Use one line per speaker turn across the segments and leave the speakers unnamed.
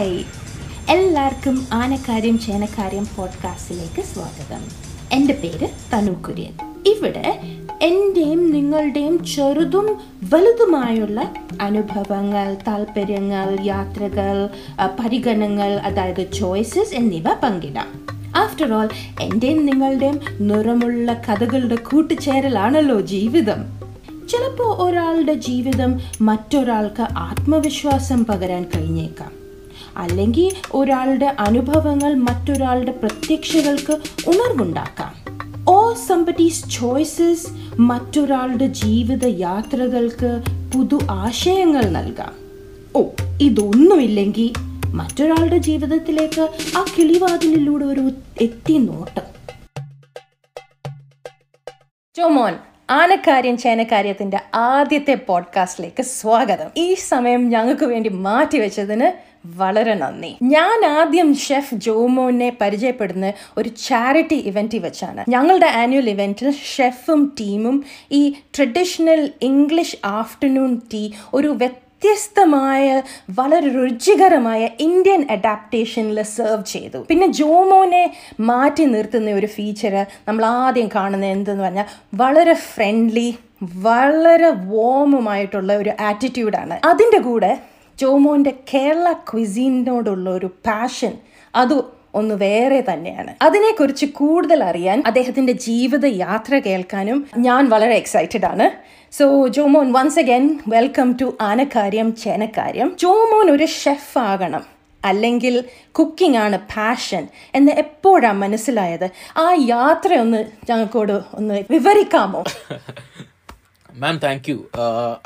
Hi എല്ലാവർക്കും ആനക്കാര്യം ചേനക്കാര്യം പോഡ്കാസ്റ്റിലേക്ക് സ്വാഗതം. എന്റെ പേര് തനു കുര്യൻ. ഇവിടെ എന്റെയും നിങ്ങളുടെയും ചെറുതും വലുതുമായുള്ള അനുഭവങ്ങൾ താല്പര്യങ്ങൾ യാത്രകൾ പരിഗണനകൾ അതായത് ചോയ്സസ് എന്നിവ പങ്കിടാം. ആഫ്റ്റർ ഓൾ എന്റെയും നിങ്ങളുടെയും നിറമുള്ള കഥകളുടെ കൂട്ടുചേരലാണല്ലോ ജീവിതം. ചിലപ്പോൾ ഒരാളുടെ ജീവിതം മറ്റൊരാൾക്ക് ആത്മവിശ്വാസം പകരാൻ കഴിഞ്ഞേക്കാം. അല്ലെങ്കിൽ ഒരാളുടെ അനുഭവങ്ങൾ മറ്റൊരാളുടെ പ്രത്യക്ഷകൾക്ക് ഉണർവുണ്ടാക്കാം. ഓ സമ്പറ്റീസ് ചോയ്സസ് മറ്റൊരാളുടെ ജീവിത യാത്രകൾക്ക് പുതു ആശയങ്ങൾ നൽകാം. ഓ ഇതൊന്നുമില്ലെങ്കിൽ മറ്റൊരാളുടെ ജീവിതത്തിലേക്ക് ആ കിളിവാതിലിലൂടെ ഒരു എത്തി നോട്ടം ജോമോൻ ആനക്കാര്യം ചേനക്കാര്യത്തിന്റെ ആദ്യത്തെ പോഡ്കാസ്റ്റിലേക്ക് സ്വാഗതം. ഈ സമയം ഞങ്ങൾക്ക് വേണ്ടി മാറ്റിവെച്ചതിന് വളരെ നന്ദി. ഞാൻ ആദ്യം ഷെഫ് ജോമോനെ പരിചയപ്പെടുന്ന ഒരു ചാരിറ്റി ഇവന്റിൽ വെച്ചാണ്. ഞങ്ങളുടെ ആനുവൽ ഇവന്റിൽ ഷെഫും ടീമും ഈ ട്രഡീഷണൽ ഇംഗ്ലീഷ് ആഫ്റ്റർനൂൺ ടീ ഒരു വ്യത്യസ്തമായ വളരെ രുചികരമായ ഇന്ത്യൻ അഡാപ്റ്റേഷനിൽ സെർവ് ചെയ്തു. പിന്നെ ജോമോനെ മാറ്റി നിർത്തുന്ന ഒരു ഫീച്ചർ നമ്മൾ ആദ്യം കാണുന്നത് എന്തെന്ന് പറഞ്ഞാൽ വളരെ ഫ്രണ്ട്ലി വളരെ വോമുമായിട്ടുള്ള ഒരു ആറ്റിറ്റ്യൂഡാണ് അതിന്റെ കൂടെ ജോമോന്റെ കേരള ക്വിസീനോടുള്ള ഒരു പാഷൻ അത് ഒന്ന് വേറെ തന്നെയാണ്. അതിനെക്കുറിച്ച് കൂടുതൽ അറിയാൻ അദ്ദേഹത്തിന്റെ ജീവിത യാത്ര കേൾക്കാനും ഞാൻ വളരെ എക്സൈറ്റഡ് ആണ്. So Jomon once again welcome to Aanakkaryam Chenakkaryam Jomon ഒരു ഷെഫ് ആകണം അല്ലെങ്കിൽ കുക്കിംഗ് ആണ് പാഷൻ എന്ന് എപ്പോഴാണ് മനസ്സിലായത്? ആ യാത്ര ഒന്ന് ഞങ്ങൾക്കോട് ഒന്ന് വിവരിക്കാമോ?
Ma'am thank you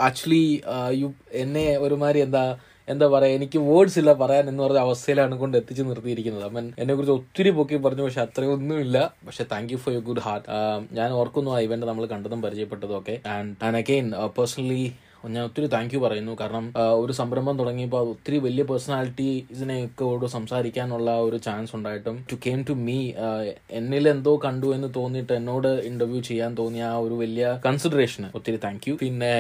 actually you എന്നെ ഒരുമാതിരി എന്താ എന്താ പറയാ എനിക്ക് വേർഡ്സ് ഇല്ല പറയാൻ എന്ന് പറഞ്ഞ അവസ്ഥയിലാണ് കൊണ്ട് എത്തിച്ചു നിർത്തിയിരിക്കുന്നത്. അവൻ എന്നെ കുറിച്ച് ഒത്തിരി പൊക്കി പറഞ്ഞു പക്ഷെ അത്രയൊന്നും ഇല്ല. പക്ഷെ thank you for you good heart ഞാൻ ഓർക്കുന്നു ആ ഇവന്റ് നമ്മൾ കണ്ടതും പരിചയപ്പെട്ടതും ഒക്കെ. ആൻഡ് ആൻഡ് അഗെയിൻ പേഴ്സണലി ഞാൻ ഒത്തിരി താങ്ക് യു പറയുന്നു. കാരണം ഒരു സംരംഭം തുടങ്ങിയപ്പോൾ ഒത്തിരി വലിയ പേഴ്സണാലിറ്റീസിനെയൊക്കെ സംസാരിക്കാനുള്ള ഒരു ചാൻസ് ഉണ്ടായിട്ടും ടു കെയിം ടു മീ എന്നിൽ എന്തോ കണ്ടു എന്ന് തോന്നിയിട്ട് എന്നോട് ഇന്റർവ്യൂ ചെയ്യാൻ തോന്നിയ ആ ഒരു വലിയ കൺസിഡറേഷന് ഒത്തിരി താങ്ക് യു പിന്നെ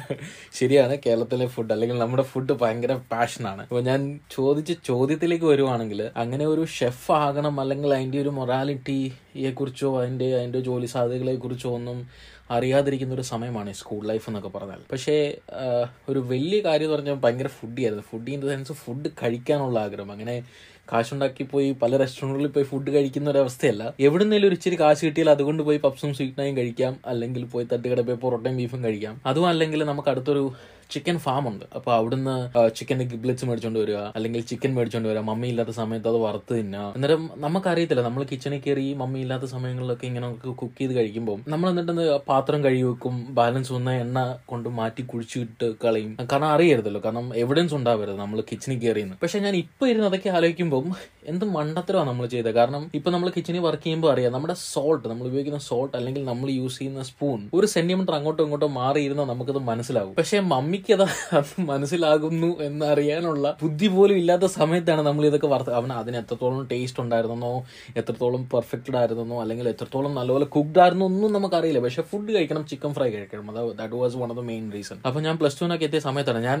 ശരിയാണ് കേരളത്തിലെ ഫുഡ് അല്ലെങ്കിൽ നമ്മുടെ ഫുഡ് ഭയങ്കര പാഷനാണ് അപ്പൊ ഞാൻ ചോദിച്ച ചോദ്യത്തിലേക്ക് വരുവാണെങ്കിൽ അങ്ങനെ ഒരു ഷെഫ് ആകണം അല്ലെങ്കിൽ അതിന്റെ ഒരു മൊറാലിറ്റിയെ കുറിച്ചോ അതിന്റെ അതിന്റെ ജോലി സാധ്യതകളെ കുറിച്ചോ ഒന്നും അറിയാതിരിക്കുന്ന ഒരു സമയമാണ് സ്കൂൾ ലൈഫ് എന്നൊക്കെ പറഞ്ഞാൽ. പക്ഷേ ഒരു വലിയ കാര്യം എന്ന് പറഞ്ഞാൽ ഭയങ്കര ഫുഡി ആയിരുന്നു. Foodie in the sense food കഴിക്കാനുള്ള ആഗ്രഹം. അങ്ങനെ കാശുണ്ടാക്കി പോയി പല റെസ്റ്റോറന്റുകളിൽ പോയി ഫുഡ് കഴിക്കുന്ന ഒരു അവസ്ഥയല്ല. എവിടുന്നേലും ഒരു ഇച്ചിരി കാശ് കിട്ടിയാൽ അതുകൊണ്ട് പോയി പപ്സും സ്വീറ്റ്നായും കഴിക്കാം. അല്ലെങ്കിൽ പോയി തട്ടുകട പോയി പൊറോട്ടയും ബീഫും കഴിക്കാം. അതും അല്ലെങ്കിൽ നമുക്ക് അടുത്തൊരു ചിക്കൻ ഫാം ഉണ്ട്. അപ്പൊ അവിടുന്ന് ചിക്കന്റെ ഗിബ്ലറ്റ്സ് മേടിച്ചോണ്ട് വരിക അല്ലെങ്കിൽ ചിക്കൻ മേടിച്ചോണ്ട് വരിക മമ്മി ഇല്ലാത്ത സമയത്ത് അത് വറുത്ത് തിന്നുക. അന്നേരം നമുക്കറിയത്തില്ല നമ്മൾ കിച്ചണിൽ കയറി മമ്മി ഇല്ലാത്ത സമയങ്ങളിലൊക്കെ ഇങ്ങനെ കുക്ക് ചെയ്ത് കഴിക്കുമ്പോൾ നമ്മൾ എന്നിട്ട് പാത്രം കഴുകി വെക്കും ബാലൻസ് വന്ന എണ്ണ കൊണ്ട് മാറ്റി കുഴിച്ചിട്ട് കളയും. കാരണം അറിയരുതല്ലോ കാരണം എവിഡൻസ് ഉണ്ടാവരുത് നമ്മൾ കിച്ചണിൽ കയറിയെന്ന് പക്ഷെ ഞാൻ ഇപ്പൊ ഇരുന്ന് അതൊക്കെ ആലോചിക്കുമ്പോൾ എന്ത് മണ്ടത്തരമാണ് നമ്മൾ ചെയ്തത് കാരണം ഇപ്പൊ നമ്മൾ കിച്ചണിൽ വർക്ക് ചെയ്യുമ്പോൾ അറിയാം നമ്മുടെ സോൾട്ട് നമ്മൾ ഉപയോഗിക്കുന്ന സോൾട്ട് അല്ലെങ്കിൽ നമ്മൾ യൂസ് ചെയ്യുന്ന സ്പൂൺ ഒരു സെന്റിമീറ്റർ അങ്ങോട്ടും ഇങ്ങോട്ടും മാറിയിരുന്നാൽ നമുക്കത് മനസ്സിലാവും. പക്ഷെ മമ്മിക്ക് അത് മനസ്സിലാകുന്നു എന്നറിയാനുള്ള ബുദ്ധി പോലും ഇല്ലാത്ത സമയത്താണ് നമ്മൾ ഇതൊക്കെ വറുത്ത് അവന് അതിന് എത്രത്തോളം ടേസ്റ്റ് ഉണ്ടായിരുന്നെന്നോ എത്രത്തോളം പെർഫെക്റ്റഡ് ആയിരുന്നെന്നോ അല്ലെങ്കിൽ എത്രത്തോളം നല്ലപോലെ കുക്ക്ഡ് ആയിരുന്നു ഒന്നും നമുക്കറിയില്ല. പക്ഷെ ഫുഡ് കഴിക്കണം ചിക്കൻ ഫ്രൈ കഴിക്കണം. അത് that was one of the main reason അപ്പൊ ഞാൻ പ്ലസ് ടുവിനൊക്കെ എത്തിയ സമയത്താണ്. ഞാൻ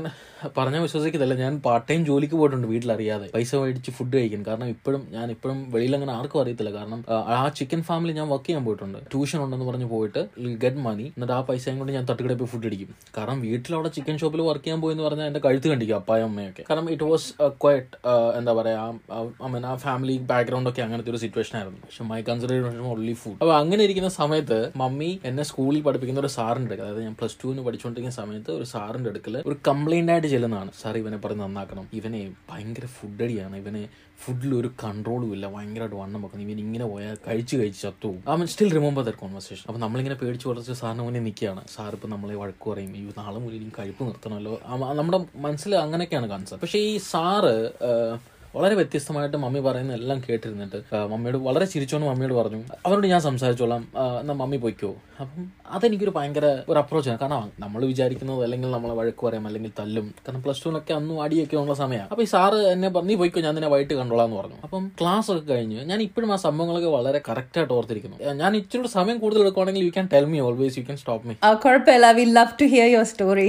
പറഞ്ഞാൽ വിശ്വസിക്കത്തില്ല. ഞാൻ പാർട്ട് ടൈം ജോലിക്ക് പോയിട്ടുണ്ട് വീട്ടിലറിയാതെ. പൈസ മേടിച്ച് ഫുഡ് കഴിക്കും. കാരണം ഇപ്പോഴും ഞാൻ ഇപ്പോഴും വെളിയിൽ അങ്ങനെ ആർക്കും അറിയത്തില്ല. കാരണം ആ, ചിക്കൻ ഫാമിൽ ഞാൻ വർക്ക് ചെയ്യാൻ പോയിട്ടുണ്ട്. ട്യൂഷൻ ഉണ്ടെന്ന് പറഞ്ഞ് പോയിട്ട് ഗെറ്റ് മണി എന്നിട്ട് ആ പൈസയും കൊണ്ട് ഞാൻ തട്ടുകടയിൽ പോയി ഫുഡ് അടിക്കും. കാരണം വീട്ടിൽ അവിടെ ചിക്കൻ ഷോപ്പിൽ വർക്ക് ചെയ്യാൻ പോയി എന്ന് പറഞ്ഞാൽ എന്റെ കഴുത്ത് കണ്ടിക്കും അപ്പായും അമ്മയൊക്കെ. കാരണം ഇറ്റ് വാസ് ക്വയറ്റ് എന്താ പറയാ മീൻ ആ ഫാമിലി ബാക്ക്ഗ്രൗണ്ട് ഒക്കെ അങ്ങനത്തെ ഒരു സിറ്റുവേഷൻ ആയിരുന്നു. പക്ഷെ മൈ കൺസിഡറേഷൻ ഓൺലി ഫുഡ് അപ്പൊ അങ്ങനെ ഇരിക്കുന്ന സമയത്ത് മമ്മി എന്നെ സ്കൂളിൽ പഠിപ്പിക്കുന്ന ഒരു അടുക്കൽ അതായത് ഞാൻ പ്ലസ് ടുവിന് പഠിച്ചുകൊണ്ടിരിക്കുന്ന സമയത്ത് ഒരു സാറിന്റെ അടുക്കൽ ഒരു കംപ്ലൈന്റ് ആയിട്ട് ചെല്ലുന്നതാണ്. സാർ ഇവനെ പറഞ്ഞ് നന്നാക്കണം. ഇവനെ ഭയങ്കര ഫുഡ് അടിയാണ്. ഇവനെ ഫുഡിൽ ഒരു കൺട്രോളും ഇല്ല. ഭയങ്കരമായിട്ട് വണ്ണം വെക്കണം ഇവൻ ഇങ്ങനെ പോയാൽ കഴിച്ച് കഴിച്ച് ചത്തു അവൻ സ്റ്റിൽ റിമെമ്പർ ദർ കോൺവെർസേഷൻ അപ്പം നമ്മളിങ്ങനെ പേടിച്ച് കുറച്ച് സാറിന് മുന്നേ നിൽക്കുകയാണ്. സാർ ഇപ്പം നമ്മളെ വഴക്ക് പറയും. ഈ നാളെ മുന്നിൽ കഴിപ്പ് നിർത്തണമല്ലോ. നമ്മുടെ മനസ്സിൽ അങ്ങനെയൊക്കെയാണ് കൺസെപ്റ്റ് പക്ഷേ ഈ സാറ് വളരെ വ്യത്യസ്തമായിട്ട് മമ്മി പറയുന്ന എല്ലാം കേട്ടിരുന്നിട്ട് മമ്മിയോട് വളരെ ചിരിച്ചോണ്ട് മമ്മിയോട് പറഞ്ഞു അവരോട് ഞാൻ സംസാരിച്ചോളാം എന്നാ മമ്മി പൊയ്ക്കോ? അപ്പം അതെനിക്കൊരു ഭയങ്കര ഒരു അപ്രോച്ചാണ് കാരണം നമ്മൾ വിചാരിക്കുന്നത് അല്ലെങ്കിൽ നമ്മളെ വഴക്ക് പറയാം അല്ലെങ്കിൽ തല്ലും. കാരണം പ്ലസ് ടുവിനൊക്കെ അന്നും അടിയൊക്കെ ഉള്ള സമയമാണ് അപ്പൊ ഈ സാറ് എന്നെ നീ പോയിക്കോ ഞാൻ നിന്നെ വൈകിട്ട് കണ്ടോളാം എന്ന് പറഞ്ഞു. അപ്പം ക്ലാസ് ഒക്കെ കഴിഞ്ഞ് ഞാൻ ഇപ്പോഴും ആ സംഭവങ്ങളൊക്കെ വളരെ കറക്റ്റ് ആയിട്ട് ഓർത്തിരിക്കുന്നു. ഞാൻ ഇച്ചിരി സമയം കൂടുതൽ എടുക്കുവാണെങ്കിൽ you can tell me always you can stop me
കുഴപ്പമില്ല. We love to hear your story.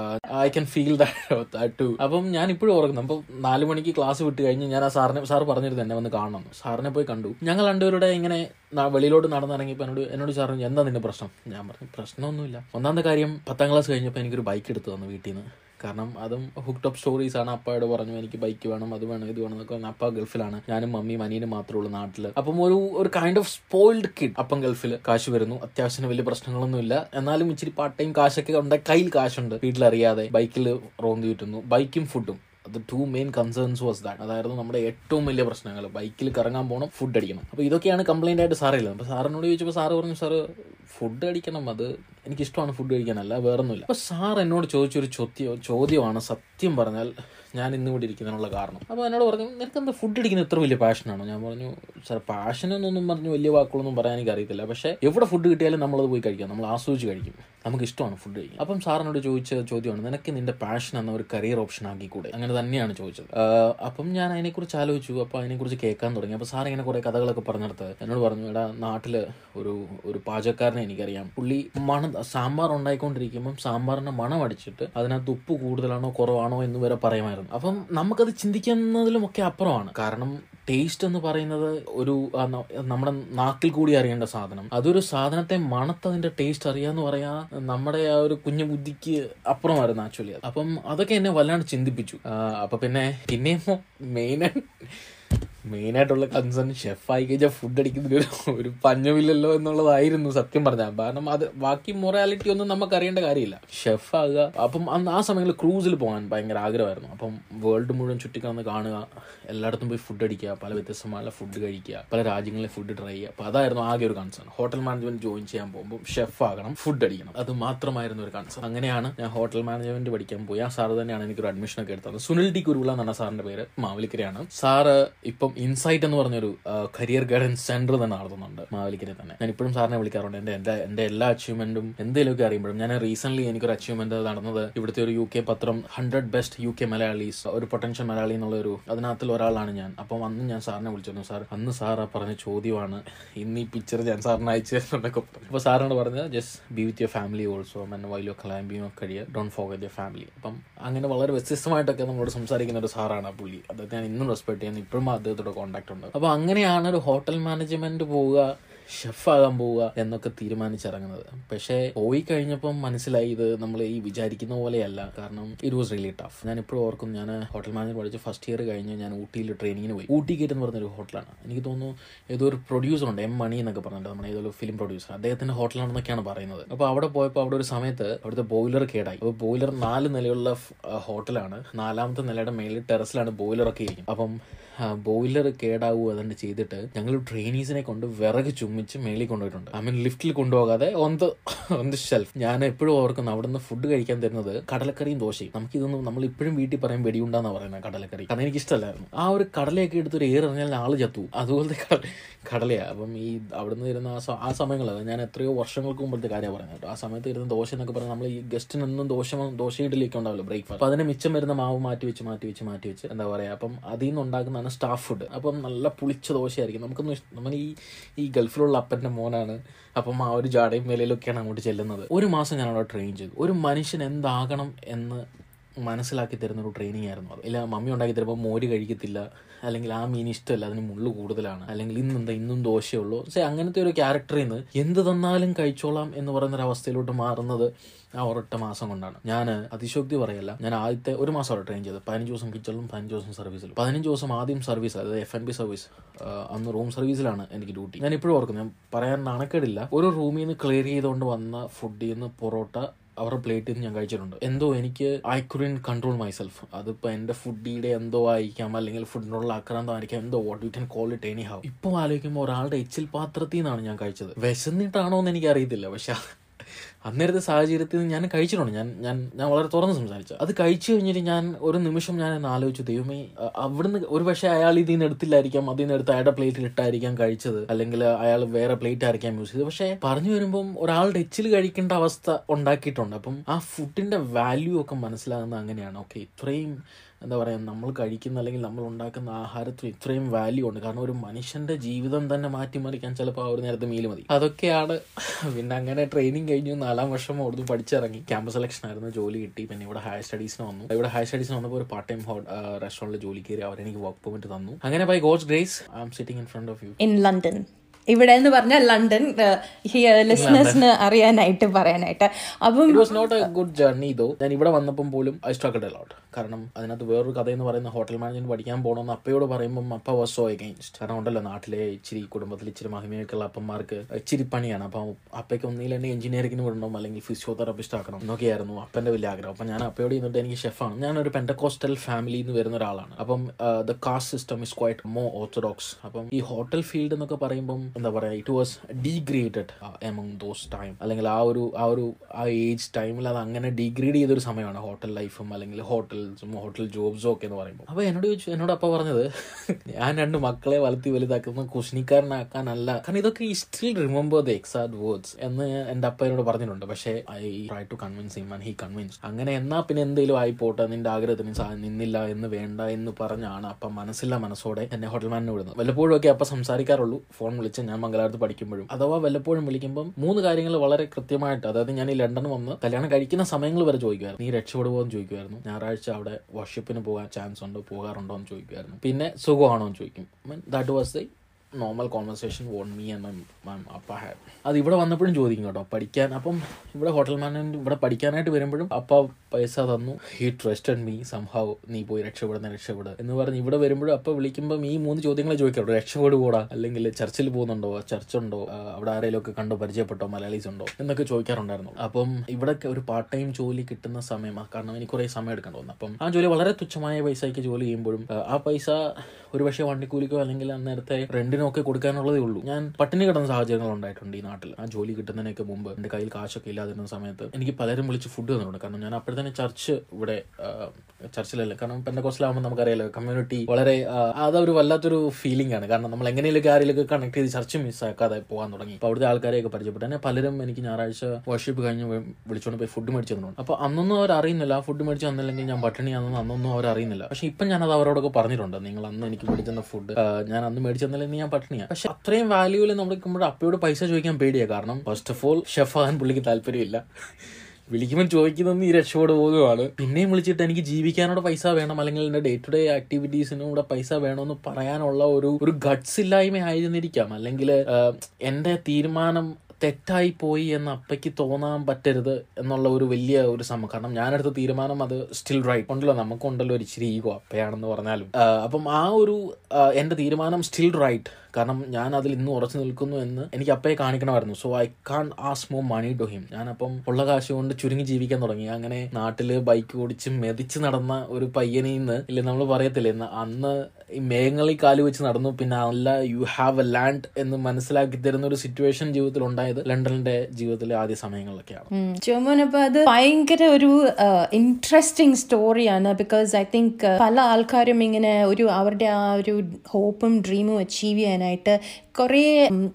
Uh, I can feel that, that too. അപ്പം ഞാൻ ഇപ്പോഴും ഓർക്കുന്നു അപ്പൊ നാല് മണിക്ക് ക്ലാസ് വിട്ട് കഴിഞ്ഞ് ഞാൻ ആ സാറിനെ സാർ പറഞ്ഞിരുന്നു എന്നെ വന്ന് കാണണം സാറിനെ പോയി കണ്ടു. ഞങ്ങൾ രണ്ടുപേരുടെ ഇങ്ങനെ വെളിയിലോട്ട് നടന്നിറങ്ങിയപ്പോൾ എന്നോട് എന്നോട് സാർ എന്താ നിന്റെ പ്രശ്നം? ഞാൻ പറഞ്ഞു പ്രശ്നമൊന്നുമില്ല. ഒന്നാമത്തെ കാര്യം പത്താം ക്ലാസ് കഴിഞ്ഞപ്പോൾ എനിക്കൊരു ബൈക്ക് എടുത്തു തന്നു വീട്ടിൽ നിന്ന്. കാരണം അതും ഹുക്ക് ടോപ്പ് സ്റ്റോറീസ് ആണ്. അപ്പയോട് പറഞ്ഞു എനിക്ക് ബൈക്ക് വേണം അത് വേണം ഇത് വേണം എന്നൊക്കെ പറഞ്ഞു. അപ്പ ഗൾഫിലാണ്. ഞാനും മമ്മിയും അനിയനും മാത്രമേ ഉള്ളൂ നാട്ടിൽ അപ്പം ഒരു ഒരു കൈൻഡ് ഓഫ് സ്പോയിൽഡ് കിഡ് അപ്പം ഗൾഫിൽ കാശ് വരുന്നു. അത്യാവശ്യം വലിയ പ്രശ്നങ്ങളൊന്നുമില്ല. എന്നാലും ഇച്ചിരി പാർട്ട് ടൈം കാശൊക്കെ ഉണ്ട്. കയ്യിൽ കാശുണ്ട്. വീട്ടിലറിയാതെ ബൈക്കിൽ റോന്തി കിട്ടുന്നു ബൈക്കും ഫുഡും അത് two main concerns was that അതായിരുന്നു നമ്മുടെ ഏറ്റവും വലിയ പ്രശ്നങ്ങൾ. ബൈക്കിൽ കറങ്ങാൻ പോകണം ഫുഡ് അടിക്കണം. അപ്പോൾ ഇതൊക്കെയാണ് കംപ്ലൈന്റ് ആയിട്ട് സാറില്ല അപ്പോൾ സാറിനോട് ചോദിച്ചപ്പോൾ സാറ് പറഞ്ഞു സാറ് ഫുഡ് അടിക്കണം. അത് എനിക്കിഷ്ടമാണ് ഫുഡ് കഴിക്കാനല്ല വേറൊന്നുമില്ല. അപ്പോൾ സാർ എന്നോട് ചോദിച്ചൊരു ചോദ്യം ചോദ്യമാണ് സത്യം പറഞ്ഞാൽ ഞാൻ ഇന്നിവിടെ ഇരിക്കുന്നതിനുള്ള കാരണം. അപ്പോൾ എന്നോട് പറഞ്ഞു നിനക്ക് എന്താ ഫുഡ് അടിക്കുന്ന ഇത്ര വലിയ പാഷനാണോ ഞാൻ പറഞ്ഞു സാർ പാഷൻ എന്നൊന്നും പറഞ്ഞു വലിയ വാക്കുകളൊന്നും പറയാൻ എനിക്ക് അറിയത്തില്ല പക്ഷേ എവിടെ ഫുഡ് കിട്ടിയാലും നമ്മളത് പോയി കഴിക്കാം. നമ്മൾ ആസ്വദിച്ച് കഴിക്കും. നമുക്ക് ഇഷ്ടമാണ് ഫുഡ് കഴിക്കാൻ. അപ്പം സാറിനോട് ചോദിച്ച ചോദ്യമാണ് നിനക്ക് നിന്റെ പാഷൻ എന്ന ഒരു കരിയർ ഓപ്ഷൻ ആക്കി ആക്കിക്കൂടെ? അങ്ങനെ തന്നെയാണ് ചോദിച്ചത്. അപ്പം ഞാൻ അതിനെക്കുറിച്ച് ആലോചിച്ചു. അപ്പം അതിനെക്കുറിച്ച് കേൾക്കാൻ തുടങ്ങി. അപ്പോൾ സാർ ഇങ്ങനെ കുറേ കഥകളൊക്കെ പറഞ്ഞെടുത്ത് എന്നോട് പറഞ്ഞു എടാ നാട്ടിൽ ഒരു ഒരു പാചകക്കാരനെ എനിക്കറിയാം. പുള്ളി മണം സാമ്പാർ ഉണ്ടായിക്കൊണ്ടിരിക്കുമ്പം സാമ്പാറിന്റെ മണം അടിച്ചിട്ട് അതിനകത്ത് ഉപ്പ് കൂടുതലാണോ കുറവാണോ എന്ന് വരെ പറയുമായിരുന്നു. അപ്പം നമുക്കത് ചിന്തിക്കുന്നതിലും ഒക്കെ അപ്പുറമാണ്. കാരണം ടേസ്റ്റ് എന്ന് പറയുന്നത് ഒരു നമ്മുടെ നാക്കിൽ കൂടി അറിയേണ്ട സാധനം. അതൊരു സാധനത്തെ മണത്തതിന്റെ ടേസ്റ്റ് അറിയാന്ന് പറയാ നമ്മുടെ ആ ഒരു കുഞ്ഞു ബുദ്ധിക്ക് അപ്പുറമായിരുന്നു ആക്ച്വലി അപ്പം അതൊക്കെ എന്നെ വല്ലാണ്ട് ചിന്തിപ്പിച്ചു. അപ്പൊ പിന്നെ പിന്നെയും മെയിൻ മെയിൻ ആയിട്ടുള്ള കൺസേൺ ഷെഫായി കഴിഞ്ഞാൽ ഫുഡ് അടിക്കുന്നത് ഒരു പഞ്ഞമില്ലല്ലോ എന്നുള്ളതായിരുന്നു സത്യം പറഞ്ഞാൽ കാരണം അത് ബാക്കി മൊറാലിറ്റി ഒന്നും നമുക്ക് അറിയേണ്ട കാര്യമില്ല. ഷെഫ് ആകുക. അപ്പം അന്ന് ആ സമയങ്ങളിൽ ക്രൂസിൽ പോകാൻ ഭയങ്കര ആഗ്രഹമായിരുന്നു. അപ്പം വേൾഡ് മുഴുവൻ ചുറ്റിക്കടന്ന് കാണുക. എല്ലായിടത്തും പോയി ഫുഡ് അടിക്കുക. പല വ്യത്യസ്തമായ ഫുഡ് കഴിക്കുക. പല രാജ്യങ്ങളിലെ ഫുഡ് ട്രൈ ചെയ്യുക. അപ്പം അതായിരുന്നു ആകെ ഒരു കൺസേൺ ഹോട്ടൽ മാനേജ്മെന്റ് ജോയിൻ ചെയ്യാൻ പോകുമ്പോൾ ഷെഫ് ആകണം ഫുഡ് അടിക്കണം. അത് മാത്രമായിരുന്നു ഒരു കൺസേൺ അങ്ങനെയാണ് ഞാൻ ഹോട്ടൽ മാനേജ്മെന്റ് പഠിക്കാൻ പോയി. ആ സാർ തന്നെയാണ് എനിക്കൊരു അഡ്മിഷൻ ഒക്കെ എടുത്തത്. സുനിൽ ടി കുരുവിള എന്നാണ് സാറിന്റെ പേര്. മാവലിക്കരയാണ്. സാറ് ഇപ്പം ഇൻസൈറ്റ് എന്ന് പറഞ്ഞൊരു കരിയർ ഗൈഡൻസ് സെന്റർ തന്നെ നടത്തുന്നുണ്ട് മാവലിക്കര തന്നെ. ഞാൻ ഇപ്പോഴും സാറിനെ വിളിക്കാറുണ്ട്. എന്റെ എന്റെ എന്റെ എല്ലാ അച്ചീവ്മെന്റും എന്തെങ്കിലുമൊക്കെ അറിയുമ്പോഴും. ഞാൻ റീസെന്റ് എനിക്കൊരു അച്ചീവ്മെന്റ് നടന്നത് ഇവിടുത്തെ ഒരു യു കെ പത്രം hundred best U K Malayalees ഒരു പൊട്ടൻഷ്യൽ മലയാളി എന്നുള്ള ഒരു അതിനകത്തിൽ ഒരാളാണ് ഞാൻ. അപ്പം അന്ന് ഞാൻ സാറിനെ വിളിച്ചിരുന്നു. സാർ അന്ന് സാർ പറഞ്ഞ ചോദ്യമാണ് ഇന്ന് ഈ പിക്ചർ ഞാൻ സാറിന് അയച്ചു തരുന്നുണ്ടൊക്കെ അപ്പോൾ സാറിനോട് പറഞ്ഞത് just be with your family also meanwhile your career don't forget your family അപ്പം അങ്ങനെ വളരെ വ്യത്യസ്തമായിട്ടൊക്കെ നമ്മളോട് സംസാരിക്കുന്ന ഒരു സാറാണ് ആ പുള്ളി അദ്ദേഹത്തെ ഞാൻ ഇന്നും റെസ്പെക്ട് ചെയ്യുന്നു. ഇപ്പോഴും അദ്ദേഹത്തോട് കോണ്ടാക്ട് ഉണ്ട്. അപ്പോൾ അങ്ങനെയാണ് ഒരു ഹോട്ടൽ മാനേജ്മെന്റ് പോവുക ഷെഫാകാൻ പോവുക എന്നൊക്കെ തീരുമാനിച്ചിറങ്ങുന്നത്. പക്ഷേ പോയി കഴിഞ്ഞപ്പം മനസ്സിലായി ഇത് നമ്മൾ ഈ വിചാരിക്കുന്ന പോലെയല്ല. കാരണം ഇറ്റ് വാസ് റിയലി ടഫ് ഞാൻ ഇപ്പോഴും ഓർക്കും ഞാൻ ഹോട്ടൽ മാനേജർ പഠിച്ച് ഫസ്റ്റ് ഇയർ കഴിഞ്ഞ് ഞാൻ ഊട്ടിയിൽ ട്രെയിനിങ്ങിന് പോയി. ഊട്ടി ഗേറ്റ് എന്ന് പറഞ്ഞൊരു ഹോട്ടലാണ് എനിക്ക് തോന്നുന്നു ഏതോ ഒരു പ്രൊഡ്യൂസർ ഉണ്ട് എം മണി എന്നൊക്കെ പറഞ്ഞിട്ട് നമ്മുടെ ഏതോ ഒരു ഫിലിം പ്രൊഡ്യൂസർ അദ്ദേഹത്തിന്റെ ഹോട്ടലാണെന്നൊക്കെയാണ് പറയുന്നത്. അപ്പോൾ അവിടെ പോയപ്പോൾ അവിടെ ഒരു സമയത്ത് അവിടുത്തെ ബോയിലർ കേടായി. അപ്പോൾ ബോയിലർ നാല് നിലയുള്ള ഹോട്ടലാണ് നാലാമത്തെ നിലയുടെ മേളിൽ ടെറസിലാണ് ബോയിലറൊക്കെ ഇരിക്കും അപ്പം ബോയിലർ കേടാവുക അതുകൊണ്ട് ചെയ്തിട്ട് ഞങ്ങൾ ട്രെയിനീസിനെ കൊണ്ട് വിറക് ചുമ്മിച്ച് മേളിൽ കൊണ്ടുപോയിട്ടുണ്ട്. ഐ മീൻ ലിഫ്റ്റിൽ കൊണ്ടുപോകാതെ on the on the shelf ഞാൻ എപ്പോഴും ഓർക്കുന്നു അവിടുന്ന് ഫുഡ് കഴിക്കാൻ തരുന്നത് കടലക്കറിയും ദോശയും. നമുക്ക് ഇതൊന്നും നമ്മൾ ഇപ്പോഴും വീട്ടിൽ പറയും വെടിയുണ്ടാന്ന് പറയുന്നത് കടലക്കറി. കാരണം എനിക്ക് ഇഷ്ടമല്ലായിരുന്നു. ആ ഒരു കടലയൊക്കെ എടുത്ത് ഒരു ഏറിഞ്ഞാൽ ആൾ ചത്തു. അതുപോലത്തെ കട കടലയാ. അപ്പം ഈ അവിടുന്ന് ഇരുന്ന ആ സ- ആ സമയങ്ങളിൽ ഞാൻ എത്രയോ വർഷങ്ങൾക്ക് മുമ്പത്തെ കാര്യം കേട്ടോ ആ സമയത്ത് ഇരുന്ന ദോശ എന്നൊക്കെ പറഞ്ഞാൽ നമ്മൾ ഈ ഗസ്റ്റിനൊന്നും ദോശ ദോശ ഇഡലിയൊക്കെ ഉണ്ടാവില്ല ബ്രേക്ക്ഫാസ്റ്റ് അപ്പൊ അതിന് മിച്ചം വരുന്ന മാവ് മാറ്റി വെച്ച് മാറ്റി വെച്ച് മാറ്റി വെച്ച് എന്താ പറയാ അപ്പം അതിൽ നിന്ന് ഉണ്ടാക്കുന്നതാണ് സ്റ്റാഫ് ഫുഡ് അപ്പം നല്ല പുളിച്ച ദോശയായിരിക്കും. നമുക്കൊന്നും നമ്മൾ ഈ ഈ ഗൾഫിലുള്ള അപ്പന്റെ മോനാണ്. അപ്പം ആ ഒരു ജാടയും വിലയിലൊക്കെയാണ് അങ്ങോട്ട് ചെല്ലുന്നത്. ഒരു മാസം ഞാൻ അവിടെ ട്രെയിൻ ചെയ്തു. ഒരു മനുഷ്യൻ എന്താകണം എന്ന് മനസ്സിലാക്കി തരുന്ന ഒരു ട്രെയിനിങ് ആയിരുന്നു അത്. ഇല്ല മമ്മി ഉണ്ടാക്കി തരുമ്പോൾ മോര് കഴിക്കത്തില്ല. അല്ലെങ്കിൽ ആ മീൻ ഇഷ്ടമല്ല അതിന് മുള്ളു കൂടുതലാണ്. അല്ലെങ്കിൽ ഇന്നെന്താ ഇന്നും ദോശയുള്ളൂ പക്ഷേ അങ്ങനത്തെ ഒരു ക്യാരക്ടറിൽ നിന്ന് എന്ത് തന്നാലും കഴിച്ചോളാം എന്ന് പറയുന്ന ഒരു മാറുന്നത് ആ ഒരൊറ്റ മാസം കൊണ്ടാണ്. ഞാൻ അതിശോക്തി പറയല്ല. ഞാൻ ആദ്യത്തെ ഒരു മാസം അവിടെ ട്രെയിൻ ചെയ്തത്. പതിനഞ്ച് ദിവസം കിച്ചണിലും പതിനഞ്ച് ദിവസം സർവീസിലും പതിനഞ്ച് ദിവസം ആദ്യം സർവീസ് അതായത് എഫ് എൻ ബി സർവീസ് അന്ന് റൂം സർവീസിലാണ് എനിക്ക് ഡ്യൂട്ടി ഞാൻ ഇപ്പോഴും ഓർക്കുന്നു ഞാൻ പറയാൻ നാണക്കേടില്ല. ഒരു റൂമിൽ നിന്ന് ക്ലിയർ ചെയ്തുകൊണ്ട് വന്ന ഫുഡിൽ നിന്ന് പൊറോട്ട അവരുടെ പ്ലേറ്റിൽ നിന്ന് ഞാൻ കഴിച്ചിട്ടുണ്ട്. എന്തോ എനിക്ക് ഐ കുഡിൻ കൺട്രോൾ മൈസെൽഫ് അതിപ്പോൾ എന്റെ ഫുഡിയുടെ എന്തോ ആയിരിക്കാം അല്ലെങ്കിൽ ഫുഡിനോടുള്ള ആക്രാന്തം ആയിരിക്കാം എന്തോ what you can call it anyhow ഇപ്പോൾ ആലോചിക്കുമ്പോൾ ഒരാളുടെ എച്ചിൽ പാത്രത്തിൽ നിന്നാണ് ഞാൻ കഴിച്ചത്. വിശന്നിട്ടാണോ എന്ന് എനിക്ക് അറിയത്തില്ല പക്ഷെ അന്നേരത്തെ സാഹചര്യത്തിൽ ഞാൻ കഴിച്ചിട്ടുണ്ട്. ഞാൻ ഞാൻ ഞാൻ വളരെ തുറന്ന് സംസാരിച്ചു. അത് കഴിച്ചു കഴിഞ്ഞിട്ട് ഞാൻ ഒരു നിമിഷം ഞാൻ എന്നെ ആലോചിച്ചു. ദൈവമേ അവിടുന്ന് ഒരു പക്ഷേ അയാൾ ഇതിൽ നിന്ന് എടുത്തില്ലായിരിക്കാം. അതിൽ നിന്ന് എടുത്ത് അയാളുടെ പ്ലേറ്റിൽ ഇട്ടായിരിക്കാം കഴിച്ചത്. അല്ലെങ്കിൽ അയാൾ വേറെ പ്ലേറ്റ് ആയിരിക്കാം യൂസ് ചെയ്തത്. പക്ഷേ പറഞ്ഞു വരുമ്പം ഒരാളുടെ എച്ചിൽ കഴിക്കേണ്ട അവസ്ഥ ഉണ്ടാക്കിയിട്ടുണ്ട്. അപ്പം ആ ഫുഡിന്റെ വാല്യൂ ഒക്കെ മനസ്സിലാകുന്നത് അങ്ങനെയാണ്. ഓക്കെ ഇത്രയും എന്താ പറയുക നമ്മൾ കഴിക്കുന്ന അല്ലെങ്കിൽ നമ്മൾ ഉണ്ടാക്കുന്ന ആഹാരത്തിന് ഇത്രയും വാല്യൂ ഉണ്ട്. കാരണം ഒരു മനുഷ്യന്റെ ജീവിതം തന്നെ മാറ്റിമറിക്കാൻ ചിലപ്പോൾ ആ ഒരു നേരത്തെ മീൽ മതി. അതൊക്കെയാണ്. പിന്നെ അങ്ങനെ ട്രെയിനിങ് കഴിഞ്ഞു. നാലാം വർഷം അവിടുന്ന് പഠിച്ചിറങ്ങി. ക്യാമ്പസ് സെലക്ഷൻ ആയിരുന്നു. ജോലി കിട്ടി. പിന്നെ ഇവിടെ ഹയർ സ്റ്റഡീസിന് വന്നു. ഇവിടെ ഹയർ സ്റ്റഡീസിന് വന്നപ്പോൾ ഒരു പാർട്ട് ടൈം റെസ്റ്റോറന്റിൽ ജോലി കയറി. അവരെനിക്ക് വർക്ക് പെർമിറ്റ് തന്നു. അങ്ങനെ by God's grace I am sitting in front of you
in London ഇവിടെ എന്ന് പറഞ്ഞാൽ ലണ്ടൻ ലിസ്നസിന് അറിയാനായിട്ട് പറയാനായിട്ട്. അപ്പം
it was not a good journey though ഞാൻ ഇവിടെ വന്നപ്പം പോലും ഐ സ്ട്രഗിൾഡ് അലോട്ട് കാരണം അതിനകത്ത് വേറൊരു കഥ എന്ന് പറയുന്ന ഹോട്ടൽ മാനേജ്മെന്റ് പഠിക്കാൻ പോകണമെന്ന് അപ്പയോട് പറയുമ്പോൾ അപ്പ വാസ് സോ എഗൈൻസ്റ്റ് കാരണം ഉണ്ടല്ലോ നാട്ടിലെ ഇച്ചിരി കുടുംബത്തിൽ ഇച്ചിരി മഹിമയൊക്കെയുള്ള അപ്പന്മാർക്ക് ഇച്ചിരി പണിയാണ്. അപ്പം അപ്പയ്ക്ക് ഒന്നിൽ എന്നെ എഞ്ചിനീയറിംഗിന് വിടണം അല്ലെങ്കിൽ ഫിസിയോതെറാപ്പിസ്റ്റ് ആക്കണം. എന്നൊക്കെയായിരുന്നു അപ്പന്റെ വലിയ ആഗ്രഹം. അപ്പം ഞാൻ അപ്പയോട് ചെയ്തിട്ട് എനിക്ക് ഷെഫാണ് ഞാൻ ഒരു പെൻഡക്കോസ്റ്റൽ ഫാമിലിയിൽ നിന്ന് വരുന്ന ഒരാളാണ്. അപ്പം the caste system is quite mo orthodox അപ്പം ഈ ഹോട്ടൽ ഫീൽഡ് എന്നൊക്കെ പറയുമ്പം എന്താ പറയുക it was degraded among those time അല്ലെങ്കിൽ ആ ഒരു ആ ഒരു ആ ഏജ് ടൈമിൽ അത് അങ്ങനെ ഡീഗ്രേഡ് ചെയ്തൊരു സമയമാണ് ഹോട്ടൽ ലൈഫും അല്ലെങ്കിൽ ഹോട്ടൽസും ഹോട്ടൽ ജോബ്സും ഒക്കെ എന്ന് പറയുമ്പോൾ. അപ്പോൾ എന്നോട് ചോദിച്ചു എന്നോട് അപ്പ പറഞ്ഞത് ഞാൻ രണ്ട് മക്കളെ വളർത്തി വലുതാക്കുന്ന കുഷ്ണിക്കാരനാക്കാനല്ല കാരണം ഇതൊക്കെ ഈ still remember the exact words എന്ന് എന്റെ അപ്പ എന്നോട് പറഞ്ഞിട്ടുണ്ട്. പക്ഷേ I try to convince him and he convince അങ്ങനെ എന്നാ പിന്നെ എന്തെങ്കിലും ആയിപ്പോട്ടെ നിന്റെ ആഗ്രഹത്തിന് നിന്നില്ല എന്ന് വേണ്ട എന്ന് പറഞ്ഞാണ് അപ്പ മനസ്സില്ല മനസ്സോടെ എന്നെ ഹോട്ടൽ മാനിനെ വിടുന്നത്. വല്ലപ്പോഴും ഒക്കെ അപ്പ സംസാരിക്കാറുള്ളൂ ഫോൺ വിളിച്ച് ഞാൻ മംഗലാപുരത്ത് പഠിക്കുമ്പോഴും അഥവാ വല്ലപ്പോഴും വിളിക്കുമ്പം മൂന്ന് കാര്യങ്ങൾ വളരെ കൃത്യമായിട്ട് അതായത് ഞാൻ ഈ ലണ്ടൻ വന്ന് കല്യാണം കഴിക്കുന്ന സമയങ്ങൾ വരെ ചോദിക്കുമായിരുന്നു. നീ രക്ഷപ്പെടുമോ എന്ന് ചോദിക്കുമായിരുന്നു. ഞായറാഴ്ച അവിടെ വർഷിപ്പിന് പോകാൻ ചാൻസ് ഉണ്ടോ പോകാറുണ്ടോ എന്ന് ചോദിക്കുമായിരുന്നു. പിന്നെ സുഖമാണോ എന്ന് ചോദിക്കും that was the normal conversation won me and my അപ്പ ഹാഡ് അത് ഇവിടെ വന്നപ്പോഴും ചോദിക്കും കേട്ടോ പഠിക്കാൻ. അപ്പം ഇവിടെ ഹോട്ടൽ മാനേജ്മെന്റ് ഇവിടെ പഠിക്കാനായിട്ട് വരുമ്പോഴും അപ്പ പൈസ തന്നു. ഹി ട്രസ്റ്റഡ് മീ സംഹാവ് നീ പോയി രക്ഷപ്പെടുന്ന രക്ഷപ്പെടുക എന്ന് പറഞ്ഞ് ഇവിടെ വരുമ്പോഴും അപ്പ വിളിക്കുമ്പം ഈ മൂന്ന് ചോദ്യങ്ങൾ ചോദിക്കാറുണ്ട് രക്ഷപ്പെടുകൂടാ അല്ലെങ്കിൽ ചർച്ചിൽ പോകുന്നുണ്ടോ? ചർച്ച് ഉണ്ടോ? അവിടെ ആരെങ്കിലും ഒക്കെ കണ്ടോ? പരിചയപ്പെട്ടോ? മലയാളീസ് ഉണ്ടോ? എന്നൊക്കെ ചോദിക്കാറുണ്ടായിരുന്നു. അപ്പം ഇവിടെ ഒരു പാർട്ട് ടൈം ജോലി കിട്ടുന്ന സമയം കാരണം എനിക്ക് കുറേ സമയം എടുക്കേണ്ടി വന്നു അപ്പം ആ ജോലി വളരെ തുച്ഛമായ പൈസയ്ക്ക് ജോലി ചെയ്യുമ്പോഴും ആ പൈസ ഒരു പക്ഷേ വണ്ടിക്കൂലിക്കോ അല്ലെങ്കിൽ അന്നേരത്തെ റെന്റിനോ ഒക്കെ കൊടുക്കാനുള്ളതേ ഉള്ളൂ. ഞാൻ പട്ടിണി കിടന്ന സാഹചര്യങ്ങൾ ഉണ്ടായിട്ടുണ്ട് ഈ നാട്ടിൽ. ആ ജോലി കിട്ടുന്നതിനൊക്കെ മുമ്പ് എന്റെ കയ്യിൽ കാശൊക്കെ ഇല്ലാതിരുന്ന സമയത്ത് എനിക്ക് പലരും വിളിച്ച് ഫുഡ് തന്നിട്ടുണ്ട്. കാരണം ഞാൻ അപ്പോഴത്തന്നെ ചർച്ച് ഇവിടെ ചർച്ചിലല്ല കാരണം പെന്തക്കോസിലാകുമ്പോൾ നമുക്കറിയാലോ കമ്മ്യൂണിറ്റി വളരെ അതൊരു വല്ലാത്തൊരു ഫീലിംഗ് ആണ്. കാരണം നമ്മൾ എങ്ങനെയൊക്കെ ആരെങ്കിലും കണക്ട് ചെയ്ത് ചർച്ച് മിസ്സാക്കാതെ പോകാൻ തുടങ്ങി. അപ്പോൾ അവിടുത്തെ ആൾക്കാരെയൊക്കെ പരിചയപ്പെട്ടു. എന്നെ പലരും എനിക്ക് ഞായറാഴ്ച വർഷിപ്പ് കഴിഞ്ഞ് വിളിച്ചുകൊണ്ട് പോയി ഫുഡ് മേടിച്ചു അപ്പോൾ അന്നൊന്നും അവർ അറിയുന്നില്ല. ആ ഫുഡ് മേടിച്ച് തന്നില്ലെങ്കിൽ ഞാൻ പട്ടിണിയാണെന്ന് അന്നൊന്നും അവർ അറിയുന്നില്ല. പക്ഷെ ഇപ്പം ഞാനത് അവരോടൊക്കെ പറഞ്ഞിട്ടുണ്ട്. നിങ്ങൾ അന്ന് എനിക്ക് മേടിച്ചെന്ന ഫുഡ് ഞാൻ അന്ന് മേടിച്ചെന്നില്ലെങ്കിൽ ഞാൻ പട്ടിണിയാണ് പക്ഷെ അത്രയും വാല്യൂവിൽ നമ്മൾ നിൽക്കുമ്പോൾ അപ്പയോട് പൈസ ചോദിക്കാൻ പേടിയാണ് കാരണം ഫസ്റ്റ് ഓഫ് ഓൾ ഷെഫ് ആകാൻ പുള്ളിക്ക് താല്പര്യമില്ല. വിളിക്കുമ്പോൾ ചോദിക്കുന്നതെന്ന് ഈ രക്ഷയോട് പോകുകയാണ് പിന്നെയും വിളിച്ചിട്ട് എനിക്ക് ജീവിക്കാനോട് പൈസ വേണം അല്ലെങ്കിൽ എന്റെ ഡേ ടു ഡേ ആക്ടിവിറ്റീസിനും കൂടെ പൈസ വേണമെന്ന് പറയാനുള്ള ഒരു ഒരു ഗട്സ് ഇല്ലായ്മ ആയിരുന്നിരിക്കാം. അല്ലെങ്കിൽ എന്റെ തീരുമാനം തെറ്റായി പോയി എന്ന് അപ്പയ്ക്ക് തോന്നാൻ പറ്റരുത് എന്നുള്ള ഒരു വലിയ ഒരു സംഭവം കാരണം ഞാനെടുത്ത തീരുമാനം അത് സ്റ്റിൽ റൈറ്റ് ഉണ്ടല്ലോ നമുക്കുണ്ടല്ലോ ഒരു ഇച്ചിരി ഈഗോ അപ്പയാണെന്ന് പറഞ്ഞാലും. അപ്പം ആ ഒരു എന്റെ തീരുമാനം സ്റ്റിൽ റൈറ്റ് കാരണം ഞാൻ അതിൽ ഇന്ന് ഉറച്ചു നിൽക്കുന്നു എന്ന് എനിക്ക് അപ്പയെ കാണിക്കണമായിരുന്നു. So I can as more money to him ഞാനപ്പം ഉള്ള കാശ് കൊണ്ട് ചുരുങ്ങി ജീവിക്കാൻ തുടങ്ങി. അങ്ങനെ നാട്ടിൽ ബൈക്ക് ഓടിച്ച് മെതിച്ച് നടന്ന ഒരു പയ്യനിൽ നിന്ന് ഇല്ല നമ്മൾ പറയത്തില്ലേ അന്ന് ഈ മേഘങ്ങളിൽ കാൽ വെച്ച് നടന്നു. പിന്നെ അല്ല യു ഹാവ് എ ലാൻഡ് എന്ന് മനസ്സിലാക്കി തരുന്ന ഒരു സിറ്റുവേഷൻ ജീവിതത്തിൽ ഉണ്ടായത് ലണ്ടനിന്റെ ജീവിതത്തിലെ ആദ്യ സമയങ്ങളിലൊക്കെയാണ്.
അത് ഭയങ്കര ഒരു ഇൻട്രസ്റ്റിംഗ് സ്റ്റോറിയാണ് ബിക്കോസ് ഐ തിങ്ക് പല ആൾക്കാരും ഇങ്ങനെ ഒരു അവരുടെ ആ ഒരു ഹോപ്പും ഡ്രീമും അച്ചീവ് ചെയ്യാനായിട്ട് കുറേ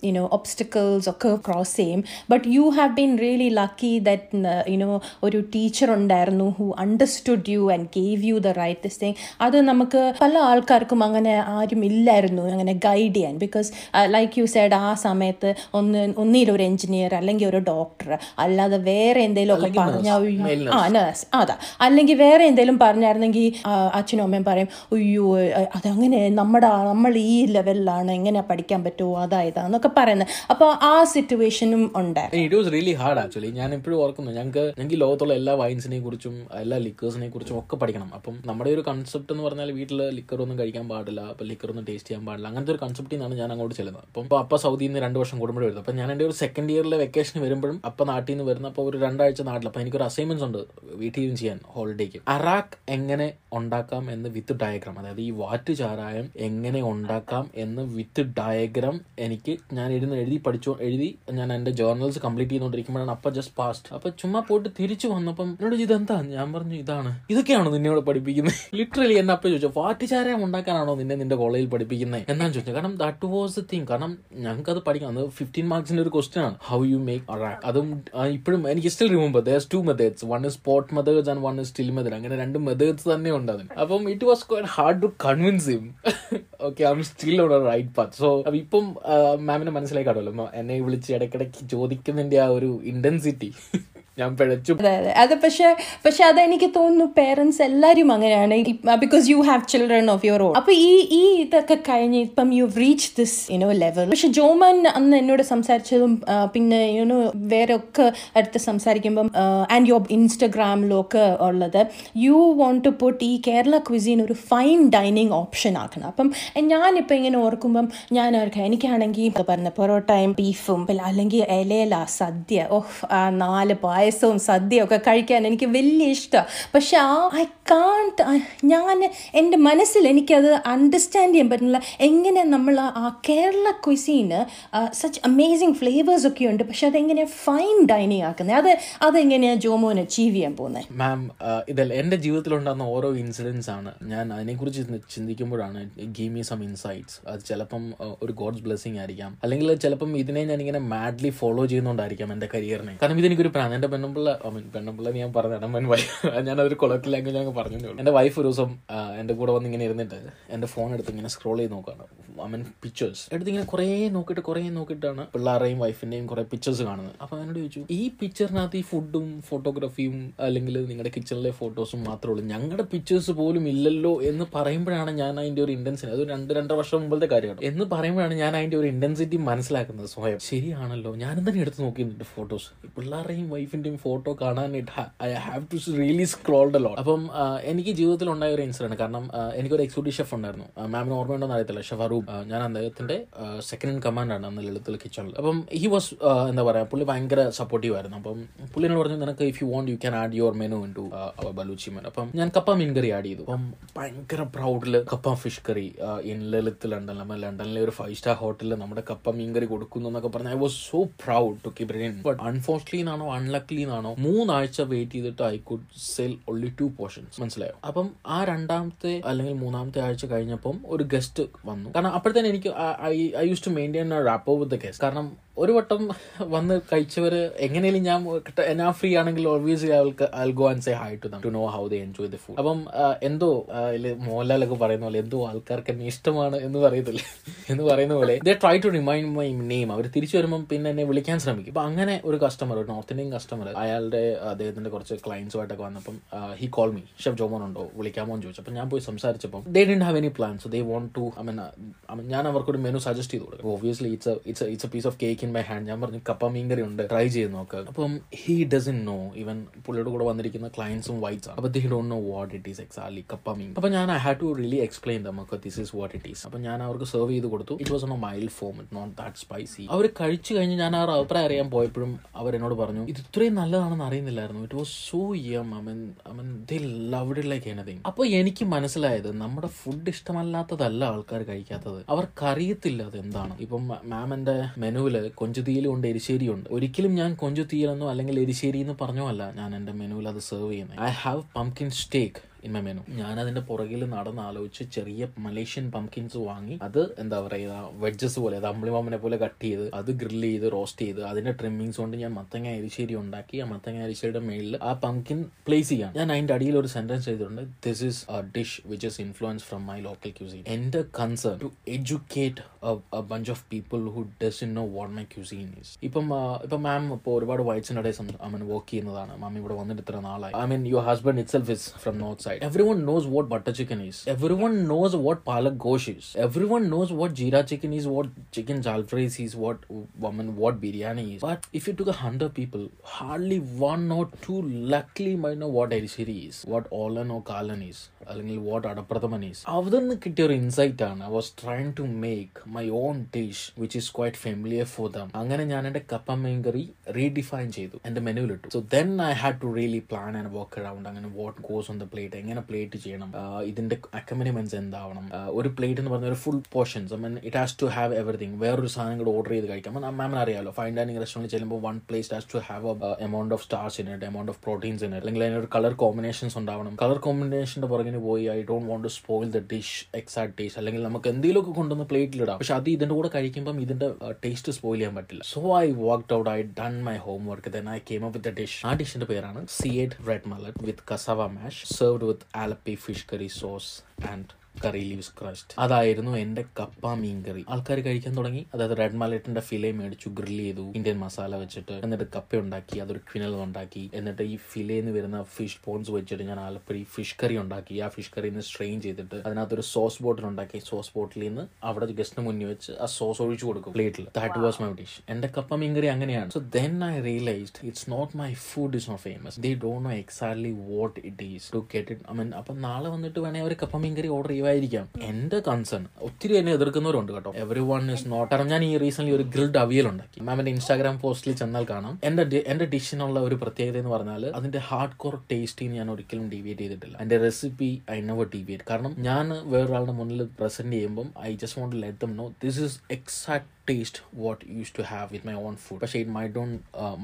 യുനോ ഒബ്സ്റ്റക്കിൾസ് ഒക്കെ ക്രോസ് ചെയ്യും. But you have been really lucky that you know ഒരു ടീച്ചർ ഉണ്ടായിരുന്നു who understood you and gave you the right this thing അത് നമുക്ക് പല ആൾക്കാർക്കും അങ്ങനെ ആരും ഇല്ലായിരുന്നു അങ്ങനെ ഗൈഡ് ചെയ്യാൻ. ബിക്കോസ് ലൈക്ക് യു സൈഡ് ആ സമയത്ത് ഒന്ന് ഒന്നിലൊരു എഞ്ചിനീയർ അല്ലെങ്കിൽ ഒരു ഡോക്ടർ അല്ലാതെ വേറെ എന്തെങ്കിലും ഒക്കെ പറഞ്ഞാൽ ആ നേഴ്സ് അതാ. അല്ലെങ്കിൽ വേറെ എന്തെങ്കിലും പറഞ്ഞായിരുന്നെങ്കിൽ അച്ഛനും അമ്മയും പറയും അയ്യോ അതങ്ങനെ നമ്മുടെ നമ്മൾ ഈ ലെവലിലാണ് എങ്ങനെ പഠിക്കാൻ പറ്റുമോ അതാ ഇതാ എന്നൊക്കെ പറയുന്നത്. അപ്പോൾ ആ സിറ്റുവേഷനും ഉണ്ട്
it was really hard actually ഞാൻ ഇപ്പോഴും ഓർക്കുന്നു ഞങ്ങൾക്ക് ഞങ്ങൾക്ക് ലോകത്തുള്ള എല്ലാ വൈൻസിനെ കുറിച്ചും എല്ലാ ലിക്കേഴ്സിനെ കുറിച്ചും ഒക്കെ പഠിക്കണം. അപ്പം നമ്മുടെ ഒരു കൺസെപ്റ്റ് എന്ന് പറഞ്ഞാൽ വീട്ടിൽ ലിക്കർ ഒന്നും കഴിക്കാൻ പാടില്ല അപ്പം ലിക്കർ ഒന്നും ടേസ്റ്റ് ചെയ്യാൻ പാടില്ല അങ്ങനത്തെ ഒരു കൺസെപ്റ്റിൽ നിന്നാണ് ഞാൻ അങ്ങോട്ട് ചെല്ലുന്നത്. അപ്പം ഇപ്പൊ അപ്പ സൗദിയിൽ നിന്ന് രണ്ട് വർഷം കൂടുമ്പോൾ വരുന്നത്. അപ്പം ഞാൻ എന്റെ ഒരു സെക്കൻഡ് ഇയറിലെ വെക്കേഷൻ വരുമ്പോഴും അപ്പ നാട്ടിൽ നിന്ന് വരുന്ന അപ്പോൾ ഒരു രണ്ടാഴ്ച നാട്ടിൽ അപ്പം എനിക്കൊരു അസൈൻമെന്റ്സ് ഉണ്ട് വീട്ടിൽ നിന്ന് ചെയ്യാൻ ഹോളിഡേക്ക് അറാക്ക് എങ്ങനെ ഉണ്ടാക്കാം എന്ന് വിത്ത് ഡയഗ്രാം അതായത് ഈ വാറ്റ് ചാരായം എങ്ങനെ ഉണ്ടാക്കാം എന്ന് വിത്ത് ഡയഗ്രാം അപ്പം എനിക്ക് ഞാൻ ഇരുന്ന് എഴുതി പഠിച്ചു എഴുതി ഞാൻ എന്റെ ജേർണൽസ് കംപ്ലീറ്റ് ചെയ്തുകൊണ്ടിരിക്കുമ്പോഴാണ് അപ്പൊ ജസ്റ്റ് പാസ്റ്റ് അപ്പൊ ചുമ്മാ പോയിട്ട് തിരിച്ചു വന്നപ്പം എന്നോട് ഇതെന്താ ഞാൻ പറഞ്ഞു ഇതാണ്. ഇതൊക്കെയാണോ നിന്നെ ഇവിടെ പഠിപ്പിക്കുന്നത്? ലിറ്ററലി എന്നെ അപ്പൊ ചോദിച്ചു വാട്ടിച്ചാരം ഉണ്ടാക്കാനാണോ നിന്നെ നിന്റെ കോളേജിൽ പഠിപ്പിക്കുന്നത് എന്നാണ് ചോദിച്ചത്. കാരണം ദാറ്റ് വാസ് ദ തിങ് കാരണം ഞങ്ങൾക്ക് അത് പഠിക്കാം അത് ഫിഫ്റ്റീൻ മാർക്സിന്റെ ഒരു ക്വസ്റ്റ്യൻ ആണ്. ഹൗ യു മേക്ക് അറാക്ക് അതും ഇപ്പോഴും എനിക്ക് still remember there's two methods one is spot methods and one is still method അങ്ങനെ രണ്ട് മെത്തേഡ്സ് തന്നെ ഉണ്ട് അതിന്. അപ്പം it was quite hard to convince him okay I'm still on right path so അപ്പൊ ഇപ്പം മാമിനെ മനസ്സിലായി കാണുമല്ലോ എന്നെ വിളിച്ച് ഇടയ്ക്കിടയ്ക്ക് ചോദിക്കുന്നതിന്റെ ആ ഒരു ഇന്റൻസിറ്റി ഞാൻ പിഴച്ചു
അതെ അതെ. അത് പക്ഷെ പക്ഷെ അതെനിക്ക് തോന്നുന്നു പേരൻസ് എല്ലാവരും അങ്ങനെയാണ്. Because you have children of your own അപ്പൊ ഈ ഈ ഇതൊക്കെ കഴിഞ്ഞ് ഇപ്പം you reach this you know level പക്ഷെ ജോമൻ അന്ന് എന്നോട് സംസാരിച്ചതും പിന്നെ യുനോ വേറെ ഒക്കെ അടുത്ത് സംസാരിക്കുമ്പം ആൻഡ് യുവർ ഇൻസ്റ്റഗ്രാമിലും ഒക്കെ ഉള്ളത് യു വോണ്ട് ടു പുട്ട് ഈ കേരള ക്വിസീൻ ഒരു ഫൈൻ ഡൈനിങ് ഓപ്ഷൻ ആക്കണം. അപ്പം ഞാനിപ്പോൾ ഇങ്ങനെ ഓർക്കുമ്പം ഞാൻ എനിക്കാണെങ്കിൽ പറഞ്ഞ പൊറോട്ടയും ബീഫും അല്ലെങ്കിൽ ഇലയില സദ്യ. ഓഹ് നാല് നാല് പായസവും സദ്യയൊക്കെ കഴിക്കാൻ എനിക്ക് വലിയ ഇഷ്ടമാണ് പക്ഷെ ആ ഐ കാൺ ഞാൻ എന്റെ മനസ്സിൽ എനിക്കത് അണ്ടർസ്റ്റാൻഡ് ചെയ്യാൻ പറ്റുന്നില്ല. എങ്ങനെ നമ്മൾ ആ- കേരള ക്വിസീന് സച്ച് അമേസിങ് ഫ്ലേവേഴ്സ് ഒക്കെ ഉണ്ട് പക്ഷെ അതെങ്ങനെ ഫൈൻ ഡൈനിങ് ആക്കുന്നത് അത് അതെങ്ങനെയാണ് ജോമോന് അച്ചീവ് ചെയ്യാൻ പോകുന്നത്
മാം ഇതല്ല എന്റെ ജീവിതത്തിലുണ്ടാകുന്ന ഓരോ ഇൻസിഡൻസ് ആണ്. ഞാൻ അതിനെക്കുറിച്ച് ചിന്തി- ചിന്തിക്കുമ്പോഴാണ് ഗീവ് മീ സം ഇൻസൈറ്റ്സ് അത് ചിലപ്പം ഒരു ഗോഡ്സ് ബ്ലെസ്സിങ് ആയിരിക്കാം. അല്ലെങ്കിൽ ചിലപ്പം ഇതിനെ ഞാൻ ഇങ്ങനെ മാഡ്ലി ഫോളോ ചെയ്യുന്നോണ്ടായിരിക്കാം എന്റെ കരിയറിനെ കാരണം ഇതെനിക്കൊരു പ്രാന്ത് എന്റെ പെണ്ണുമ്പിള്ള ഐ മീൻ പെണ്ണുമ്പിള്ള ഞാൻ പറഞ്ഞതാണ്. വൈഫ് ഞാൻ അതൊരു കൊളക്കൽ ലാംഗ്വേജ് അങ്ങ് പറഞ്ഞു എന്റെ വൈഫ് ഒരു ദിവസം എന്റെ കൂടെ വന്ന് ഇങ്ങനെ ഇരുന്നിട്ട് എന്റെ ഫോൺ എടുത്ത് ഇങ്ങനെ സ്ക്രോൾ ചെയ്ത് നോക്കുകയാണ് ഐ മീൻ പിക്ചേഴ്സ് എടുത്ത് ഇങ്ങനെ കുറേ നോക്കിയിട്ട് കുറേ നോക്കിയിട്ടാണ് പിള്ളേരുടെയും വൈഫിന്റെയും കുറേ പിക്ചേഴ്സ് കാണുന്നത്. അപ്പോൾ എന്നോട് ചോദിച്ചു ഈ പിക്ചറിനകത്ത് ഈ ഫുഡും ഫോട്ടോഗ്രാഫിയും അല്ലെങ്കിൽ നിങ്ങളുടെ കിച്ചണിലെ ഫോട്ടോസും മാത്രമേ ഉള്ളൂ. ഞങ്ങളുടെ പിക്ചേഴ്സ് പോലും ഇല്ലല്ലോ എന്ന് പറയുമ്പോഴാണ് ഞാൻ അതിന്റെ ഒരു ഇന്റൻസിറ്റി അത് രണ്ട് രണ്ടര വർഷം മുമ്പത്തെ കാര്യമാണ്. എന്ന് പറയുമ്പോഴാണ് ഞാൻ അതിന്റെ ഒരു ഇന്റൻസിറ്റി മനസ്സിലാക്കുന്നത് സ്വയം. ശരിയാണല്ലോ ഞാനും തന്നെ എടുത്ത് നോക്കിയിട്ടുണ്ട് ഫോട്ടോസ് പിള്ളേരുടെയും വൈഫിന്റെയും ഫോട്ടോ കാണാനായിട്ട് I have to really scrolled a lot അപ്പം എനിക്ക് ജീവിതത്തിൽ ഉണ്ടായ ഒരു ഇൻസിഡന്റ് കാരണം എനിക്കൊരു എക്സിക്യൂട്ടീവ് ഷെഫ് ഉണ്ടായിരുന്നു. മാമിന് ഓർമ്മയുണ്ടോന്ന് അറിയത്തില്ല. ഷെഫ് അറൂബ് ആ, ഞാൻ അദ്ദേഹത്തിന്റെ സെക്കൻഡ് ഇൻ കമാൻഡ് ആണ് അന്ന് ലളിത് കിച്ചണിൽ അപ്പം ഹി വാസ് എന്താ പറയാ പുള്ളി ഭയങ്കര സപ്പോർട്ടീവ് ആയിരുന്നു. അപ്പം പുള്ളിനോട് പറഞ്ഞു നിനക്ക് if you want you can add your menu in to Baluchi menu അപ്പം ഞാൻ കപ്പ മീൻ കറി ആഡ് ചെയ്തു. അപ്പം ഭയങ്കര പ്രൗഡിൽ kappa fish curry in Lalit London നമ്മൾ ലണ്ടനിലെ ഒരു ഫൈവ് സ്റ്റാർ ഹോട്ടലിൽ നമ്മുടെ കപ്പ മീൻ കറി കൊടുക്കുന്നു എന്നൊക്കെ പറഞ്ഞു I was so proud to keep in but unfortunately എന്നാണോ അൺലക്ലി എന്നാണോ മൂന്നാഴ്ച വെയിറ്റ് ചെയ്തിട്ട് I could sell only two portions മനസ്സിലായോ? അപ്പം ആ രണ്ടാമത്തെ അല്ലെങ്കിൽ മൂന്നാമത്തെ ആഴ്ച കഴിഞ്ഞപ്പം ഒരു ഗസ്റ്റ് വന്നു. കാരണം അപ്പോഴത്തേന് എനിക്ക് I use to maintain rapport with the guest കാരണം ഒരു വട്ടം വന്ന് കഴിച്ചവർ എങ്ങനെയും ഞാൻ ഞാൻ ഫ്രീ ആണെങ്കിൽ always I go and say hi to to know how they enjoy the food അപ്പം എന്തോ മോഹൻലാലൊക്കെ പറയുന്ന പോലെ എന്തോ ആൾക്കാർക്ക് എന്നെ ഇഷ്ടമാണ് എന്ന് പറയത്തില്ലേ എന്ന് പറയുന്ന പോലെ they try to remind my name അവർ തിരിച്ചു വരുമ്പോൾ പിന്നെ എന്നെ വിളിക്കാൻ ശ്രമിക്കും. അപ്പൊ അങ്ങനെ ഒരു കസ്റ്റമർ ഒരു നോർത്ത് ഇന്ത്യൻ കസ്റ്റമർ അയാളുടെ അദ്ദേഹത്തിന്റെ കുറച്ച് ക്ലയൻസുമായിട്ടൊക്കെ വന്നപ്പം he call me chef Jomon ഉണ്ടോ? വിളിക്കാമോ? എന്ന് ചോദിച്ചു. ഞാൻ പോയി സംസാരിച്ചപ്പം they didn't have any plan so they want to I mean ഞാൻ അവർക്കൊരു മെനു സജസ്റ്റ് ചെയ്ത് കൊടുക്കും obviously it's it's a piece of cake in hand ഞാൻ പറഞ്ഞു കപ്പ മീൻകറി ഉണ്ട് ട്രൈ ചെയ്ത് നോക്ക്. അപ്പം ഹി ഡസൻ നോ ഇവൻ പുള്ളിയുടെ കൂടെ വന്നിരിക്കുന്ന ക്ലയൻസും വൈറ്റ്സ് ആണ്. അപ്പൊ he don't know what it is exactly kappa meen. അപ്പൊ ഞാൻ I have to really explain നമുക്ക് this is what it is അപ്പൊ ഞാൻ അവർക്ക് സെർവ് ചെയ്ത് കൊടുത്തു. It was on mild form it not that spicy അവർ കഴിച്ചു കഴിഞ്ഞ് ഞാൻ അവരുടെ അഭിപ്രായം അറിയാൻ പോയപ്പോഴും അവർ എന്നോട് പറഞ്ഞു ഇത് ഇത്രയും നല്ലതാണെന്ന് അറിയുന്നില്ലായിരുന്നു. It was so yum I mean I mean they loved like anything അപ്പൊ എനിക്ക് മനസ്സിലായത് നമ്മുടെ ഫുഡ് ഇഷ്ടമല്ലാത്തതല്ല ആൾക്കാർ കഴിക്കാത്തത്. അവർക്കറിയത്തില്ല അത് എന്താണ് ഇപ്പം മാമിന്റെ എന്റെ ഉണ്ട് എരിശ്ശേരി ഉണ്ട്. ഒരിക്കലും ഞാൻ കൊഞ്ചുതീയിലെന്നോ അല്ലെങ്കിൽ എരിശ്ശേരി എന്ന് പറഞ്ഞോ അല്ല ഞാൻ എന്റെ മെനുവിൽ അത് സെർവ് ചെയ്യുന്നത് I have pumpkin steak in my menu ഞാൻ അതിന്റെ പുറകിൽ നടന്ന് ആലോചിച്ച് ചെറിയ മലേഷ്യൻ പംകിൻസ് വാങ്ങി. അത് എന്താ പറയുക വെഡ്ജസ് പോലെ അത് അമ്പിളിമാമനെ പോലെ കട്ട് ചെയ്ത് അത് ഗ്രില്ല് ചെയ്ത് റോസ്റ്റ് ചെയ്ത് അതിന്റെ ട്രിമ്മിങ്സ് കൊണ്ട് ഞാൻ മത്തങ്ങ അരിശ്ശേരി ഉണ്ടാക്കി. ആ മത്തങ്ങ അരിശ്ശേരിയുടെ മേളിൽ ആ പംകിൻ പ്ലേസ് ചെയ്യാം ഞാൻ അതിന്റെ അടിയിൽ ഒരു സെന്റൻസ് ചെയ്തിട്ടുണ്ട് this is a dish which is influence from my local cuisine എന്റെ concern to educate bunch of people who does know what my cuisine is ഇപ്പം ഇപ്പം മാം ഇപ്പോൾ ഒരുപാട് വൈറ്റ്സിന്റെ ഇടയിൽ വർക്ക് ചെയ്യുന്നതാണ്. മാം ഇവിടെ വന്നിട്ട് ഇത്ര നാളായി. I mean your husband itself is from north side everyone knows what butter chicken is. Everyone knows what palak gosh is. Everyone knows what jeera chicken is what chicken jalfrezi is what woman what biryani is. But if you took a hundred people hardly one or two likely might know what erisiri is what olan or kalan is what adapradaman is. other than your insight on i was trying to make my own dish which is quite familiar for them. angana nyanante kappa mengari redefine chedu and the menu so then i had to really plan and work around. and what goes on the plate എങ്ങനെ plate ചെയ്യണം? ഇതിന്റെ accompaniments എന്താവണം? ഒരു plate എന്ന് പറഞ്ഞ ഒരു full portions mean it has to have everything വേറൊരു സാധനം കൂടെ ഓർഡർ ചെയ്ത് കഴിക്കാം. മാമിന് അറിയാലോ ഫൈൻ ഡൈനിങ് റെസ്റ്റോറന്റ് ചെല്ലുമ്പോൾ one plate has to have amount of stars in it amount of proteins in അല്ലെങ്കിൽ അതിനൊരു കളർ കോമ്പിനേഷൻസ് ഉണ്ടാവണം. കളർ കോമ്പിനേഷന്റെ പുറകിന് പോയി I don't want to spoil the dish exact taste അല്ലെങ്കിൽ നമുക്ക് എന്തെങ്കിലുമൊക്കെ കൊണ്ടുവന്ന് പ്ലേറ്റിലിടാം പക്ഷെ അത് ഇതിന്റെ കൂടെ കഴിക്കുമ്പോൾ ഇതിന്റെ ടേസ്റ്റ് സ്പോയിൽ ചെയ്യാൻ പറ്റില്ല. So I worked out I done my homework then I came up with dish ആ ഡിഷിന്റെ പേരാണ് seared red mullet with cassava mash served with Alleppey fish curry sauce and curry leaves crust അതായിരുന്നു എന്റെ കപ്പ മീൻ കറി. ആൾക്കാർ കഴിക്കാൻ തുടങ്ങി. അതായത് റെഡ് മലറ്റിന്റെ ഫിലെ മേടിച്ചു ഗ്രിൽ ചെയ്തു ഇന്ത്യൻ മസാല വെച്ചിട്ട് എന്നിട്ട് കപ്പ ഉണ്ടാക്കി അതൊരു ക്വിനൽ ഉണ്ടാക്കി എന്നിട്ട് ഈ ഫിലേന്ന് വരുന്ന ഫിഷ് പോൺസ് വെച്ചിട്ട് ഞാൻ ആലപ്പുഴ ഫിഷ് കറി ഉണ്ടാക്കി. ആ ഫിഷ് കറിന്ന് സ്ട്രെയിൻ ചെയ്തിട്ട് അതിനകത്തൊരു സോസ് ബോട്ടിൽ ഉണ്ടാക്കി. സോസ് ബോട്ടിൽ നിന്ന് അവിടെ ഗസ്റ്റിന് മുന്നിൽ വെച്ച് ആ സോസ് ഒഴിച്ചു കൊടുക്കും പ്ലേറ്റിൽ ദാറ്റ് വാസ് മൈ ഡിഷ് എന്റെ കപ്പ മീൻ കറി അങ്ങനെയാണ്. So then I realised it's not my food is not famous they don't know exactly what it is to get it I mean അപ്പൊ നാളെ വന്നിട്ട് വേണേ അവർ കപ്പ മീൻ കറി ഓർഡർ ചെയ്യുമായിരിക്കാം എന്റെ കൺസേൺ ഒത്തിരി എന്നെ എതിർക്കുന്നവരുണ്ട് കേട്ടോ. എവറി വൺ ഇസ് നോട്ട് ഞാൻ ഈ റീസെന്റ് ഒരു ഗ്രിൽഡ് അവിയൽ ഉണ്ടാക്കി. മാമിന്റെ ഇൻസ്റ്റാഗ്രാം പോസ്റ്റിൽ ചെന്നാൽ കാണാം. എന്റെ എന്റെ ഡിഷിനുള്ള ഒരു പ്രത്യേകത എന്ന് പറഞ്ഞാൽ അതിന്റെ ഹാർഡ് കോർ ടേസ്റ്റിന് ഞാൻ ഒരിക്കലും ഡിവേറ്റ് ചെയ്തിട്ടില്ല. എന്റെ റെസിപ്പി ഐ നെവർ ഡിവേറ്റ് കാരണം ഞാൻ വേറൊരാളുടെ മുന്നിൽ പ്രസന്റ് ചെയ്യുമ്പോൾ I just want let them know this is exact taste what used to have with my own food. പക്ഷേ it may don't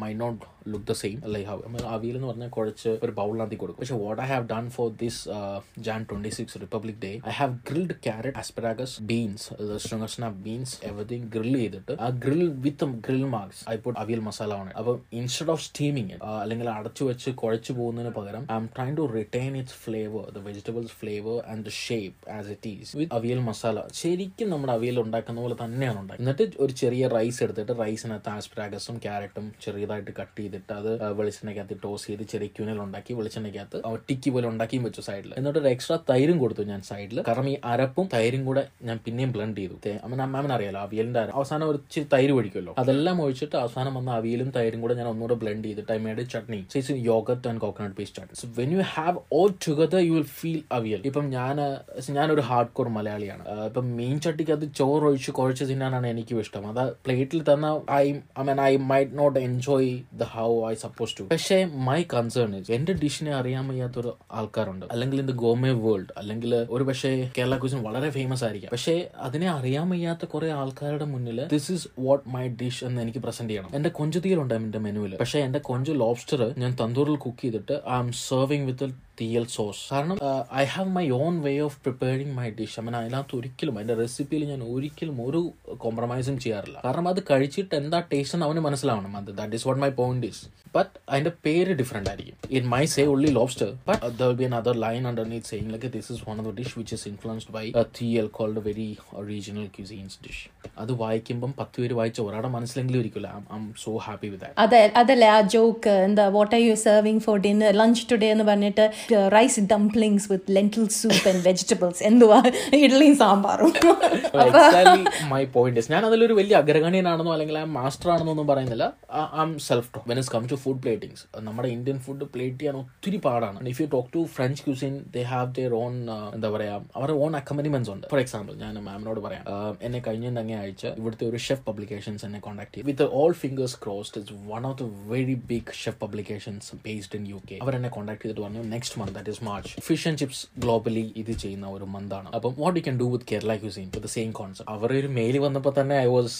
may not look the same like how aviyal എന്ന് പറഞ്ഞാൽ കുഴച്ച് ഒരു ബൗളിനകത്ത് കൊടുക്കും. പക്ഷേ what I have done for this Jan twenty six Republic Day I have grilled carrot asparagus beans stringless beans everything grill ചെയ്തിട്ട് ആ grill with grill marks I put aviyal masala ആണ് അപ്പം ഇൻസ്റ്റെഡ് ഓഫ് സ്റ്റീമിങ് അല്ലെങ്കിൽ അടച്ചു വെച്ച് കുഴച്ചു പോകുന്നതിന് പകരം I'm trying to retain its flavour the vegetables flavour and the shape as it is with aviyal masala ശരിക്കും നമ്മുടെ അവിയൽ ഉണ്ടാക്കുന്ന പോലെ തന്നെയാണ് ഉണ്ടാക്കുന്നത്. എന്നിട്ട് ഒരു ചെറിയ റൈസ് എടുത്തിട്ട് റൈസിനകത്ത് ആസ്പ്രാഗസും ക്യാരറ്റും ചെറിയതായിട്ട് കട്ട് ചെയ്തിട്ട് അത് വെളിച്ചെണ്ണയ്ക്കകത്ത് ടോസ് ചെയ്ത് ചെറിയ ക്യൂനൽ ഉണ്ടാക്കി വെളിച്ചെണ്ണയ്ക്കകത്ത് ഒറ്റയ്ക്ക് പോലെ ഉണ്ടാക്കിയും വെച്ചു സൈഡിൽ എന്നിട്ട് ഒരു എക്സ്ട്രാ തൈരും കൊടുത്തു ഞാൻ സൈഡിൽ കാരണം ഈ അരപ്പും തൈരും കൂടെ ഞാൻ പിന്നെയും ബ്ലെൻഡ് ചെയ്തു. മാമിന് അറിയാലോ അവിയലിന്റെ അവസാനം ഒരു ഇച്ചിരി തൈര് ഒഴിക്കുമല്ലോ. അതെല്ലാം ഒഴിച്ചിട്ട് അവസാനം വന്ന അവിയലും തൈരും കൂടെ ഞാൻ ഒന്നുകൂടെ ബ്ലെൻഡ് ചെയ്തിട്ട് I made chutney size yogurt and coconut paste chutney when you have all together you will feel aviyal ഇപ്പം ഞാൻ ഞാനൊരു ഹാർഡ് കോർ മലയാളിയാണ് ഇപ്പം മീൻ ചട്ടിക്കകത്ത് ചോറ് ഒഴിച്ച് കുഴച്ച് തിന്നാനാണ് എനിക്കും ഇഷ്ടം. അത് പ്ലേറ്റിൽ തന്ന I I mean I might not enjoy the how I suppose to പക്ഷേ മൈ കൺസേൺ ഇസ് എന്റെ ഡിഷിനെ അറിയാൻ വയ്യാത്തൊരു ആൾക്കാരുണ്ട്. അല്ലെങ്കിൽ ഇൻ ദ ഗോമേ വേൾഡ് അല്ലെങ്കിൽ ഒരു പക്ഷേ കേരള കുസിൻ വളരെ ഫേമസ് ആയിരിക്കാം. പക്ഷേ അതിനെ അറിയാൻ വയ്യാത്ത കുറെ ആൾക്കാരുടെ മുന്നിൽ this is what my dish എന്ന് എനിക്ക് പ്രസന്റ് ചെയ്യണം. എന്റെ കൊഞ്ചുതീലുണ്ട് എന്റെ മെനുവിൽ പക്ഷേ എന്റെ കൊഞ്ച് ലോബ്സ്റ്റർ ഞാൻ തന്തൂറിൽ കുക്ക് ചെയ്തിട്ട് I'm serving with theeyal sauce. കാരണം I have my own way of preparing my dish I mean അതിനകത്ത് ഒരിക്കലും അതിന്റെ റെസിപ്പിയിൽ ഞാൻ ഒരിക്കലും ഒരു കോംപ്രമൈസും ചെയ്യാറില്ല. കാരണം അത് കഴിച്ചിട്ട് എന്താ ടേസ്റ്റ് എന്ന് അവന് മനസ്സിലാവണം. അത് that is what my point is but അതിന്റെ പേര് ഡിഫറെന്റ് ആയിരിക്കും. In my say only lobster but there be another line underneath saying like this is one of the dish which is influenced by theeyal called very original cuisines dish അത് വായിക്കുമ്പം പത്ത് പേര് വായിച്ച ഒരാളുടെ മനസ്സിലെങ്കിലും ഇരിക്കില്ല I M so happy with
അതെ അതല്ലേ ആ ജോക്ക് എന്താ what are you serving for dinner lunch today എന്ന് പറഞ്ഞിട്ട് rice dumplings with lentil soup and vegetables എന്തുവാ? ഇഡ്ഡലിയും സാമ്പാറും.
മൈ പോയിന്റ് ഞാൻ അതിലൊരു വലിയ അഗ്രഗണ്യനാണെന്നോ അല്ലെങ്കിൽ ആ മാസ്റ്റർ ആണെന്നോ ഒന്നും പറയുന്നില്ല. I'm self talk when is come to food platings നമ്മുടെ ഇന്ത്യൻ ഫുഡ് പ്ലേറ്റ് ചെയ്യാൻ ഒത്തിരി പാടാണ്. If you talk to French cuisine they have their own എന്താ പറയാ അവരുടെ ഓൺ അക്കമ്പനിമെന്റ്സ് ഉണ്ട്. ഫോർ എക്സാമ്പിൾ ഞാൻ മാമിനോട് പറയാം. Uh, എന്നെ കഴിഞ്ഞ തന്നെ ആഴ്ച ഇവിടുത്തെ ഒരു ഷെഫ് പബ്ലിക്കേഷൻസ് എന്നെ കോൺടാക്ട് ചെയ്യും with all fingers crossed it's one of the very big chef publications based in U K അവർ എന്നെ കോൺടാക്ട് ചെയ്തിട്ട് പറഞ്ഞു next month that is March fish and chips globally ഇത് ചെയ്യുന്ന ഒരു മന്താണ് അപ്പം what you can do with Kerala cuisine with the same concept അവർ ഒരു mail വന്നപ്പോൾ തന്നെ I was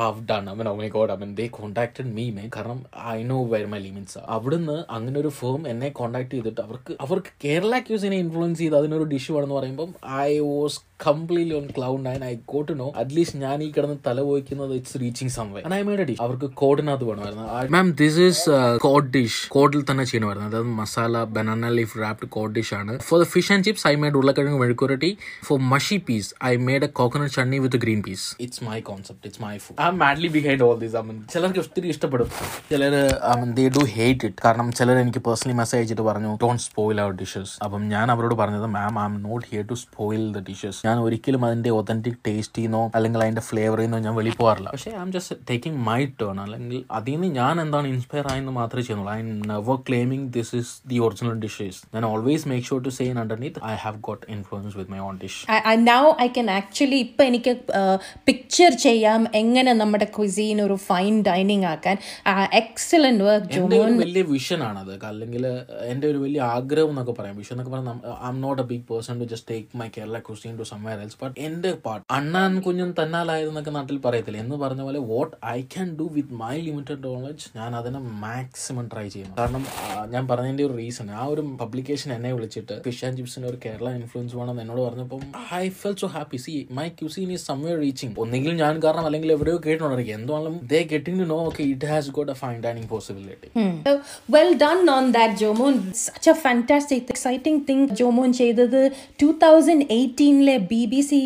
have done I mean I mean they contacted me may കാരണം I know where my limits അവിടുന്ന് അങ്ങനെ ഒരു ഫേം എന്നെ കോൺടാക്ട് ചെയ്തിട്ട് അവർക്ക് അവർക്ക് കേരള ക്യൂസിനെ ഇൻഫ്ലുവൻസ് ചെയ്ത് അതിനൊരു ഡിഷ് വേണമെന്ന് പറയുമ്പോൾ I was completely on cloud nine I got no at least ഞാൻ ഈ കിടന്ന് തല പോയിക്കുന്നത് it's reaching someway I made dish അവർക്ക് കോഡിനകത്ത് വേണമായിരുന്നു. Ma'am this is cod dish കോഡിൽ തന്നെ ചെയ്യണമായിരുന്നു അതായത് masala banana leaf wrapped cod dish ആണ്. For the fish and chips I made ഉരുളക്കിഴങ്ങ് മെഴുക്കുരട്ടി. For mushy peas I made a coconut chutney with green peas it's my concept it's my food I madly behind all these I mean ചിലർക്ക് ഒത്തിരി ഇഷ്ടപ്പെടും. ചിലർ I mean they do hate it കാരണം ചിലർ എനിക്ക് personally message അയച്ചിട്ട് പറഞ്ഞു don't spoil our dishes അപ്പം ഞാൻ അവരോട് പറഞ്ഞത് ma'am I'm not here to spoil the dishes ഞാൻ ഒരിക്കലും അതിന്റെ ഒതന്റിക് ടേസ്റ്റിൽ നിന്നോ അല്ലെങ്കിൽ അതിന്റെ ഫ്ലേവറിൽ നിന്നോ ഞാൻ വെളി പോകാറില്ല. പക്ഷേ I'm just taking my turn അല്ലെങ്കിൽ അതിൽ നിന്ന് ഞാൻ എന്താണ് ഇൻസ്പയർ ആയെന്ന് മാത്രമേ ചെയ്യുന്നുള്ളൂ. I never claiming this is the original dishes ഞാൻ always make sure to saying underneath I have got influence with my own dish
now I can actually ഇപ്പം എനിക്ക് പിക്ചർ ചെയ്യാം എങ്ങനെ നമ്മുടെ ക്വിസീൻ ഒരു ഫൈൻ ഡൈനിങ് ആക്കാൻ. എക്സലന്റ് വർക്ക്
ജോൺ വലിയ vision ആണത്. അല്ലെങ്കിൽ എന്റെ ഒരു വലിയ ആഗ്രഹം എന്നൊക്കെ പറയാം. വിഷൻ എന്നൊക്കെ പറഞ്ഞാൽ I'm not a big person to just take my Kerala cuisine to somewhere else but എന്റെ പാർട്ട് അണ്ണാൻ കുഞ്ഞും തന്നാലായിരുന്നൊക്കെ നാട്ടിൽ പറയത്തില്ല? എന്ന് പറഞ്ഞ പോലെ what I can do with my limited knowledge ഞാൻ അതിനെ മാക്സിമം ട്രൈ ചെയ്യണം. കാരണം ഞാൻ പറഞ്ഞതിന്റെ ഒരു റീസൺ ആ ഒരു പബ്ലിക്കേഷൻ എന്നെ വിളിച്ചിട്ട് ഫിഷ് ആൻഡ് ചിപ്സിന് ഒരു കേരള ഇൻഫ്ലുവൻസ് വേണമെന്ന് എന്നോട് പറഞ്ഞപ്പോൾ I fell so happy see my cuisine is somewhere reaching ഒന്നെങ്കിലും ഞാൻ കാരണം അല്ലെങ്കിൽ എവിടെയോ കേട്ടിട്ടുണ്ടായിരിക്കും എന്തുവാണെങ്കിലും they getting to know okay it has got a fine dining possibility
well done on that Jomon such a fantastic exciting thing Jomon ചെയ്തത്. Two thousand എയ്റ്റീനിലെ B B C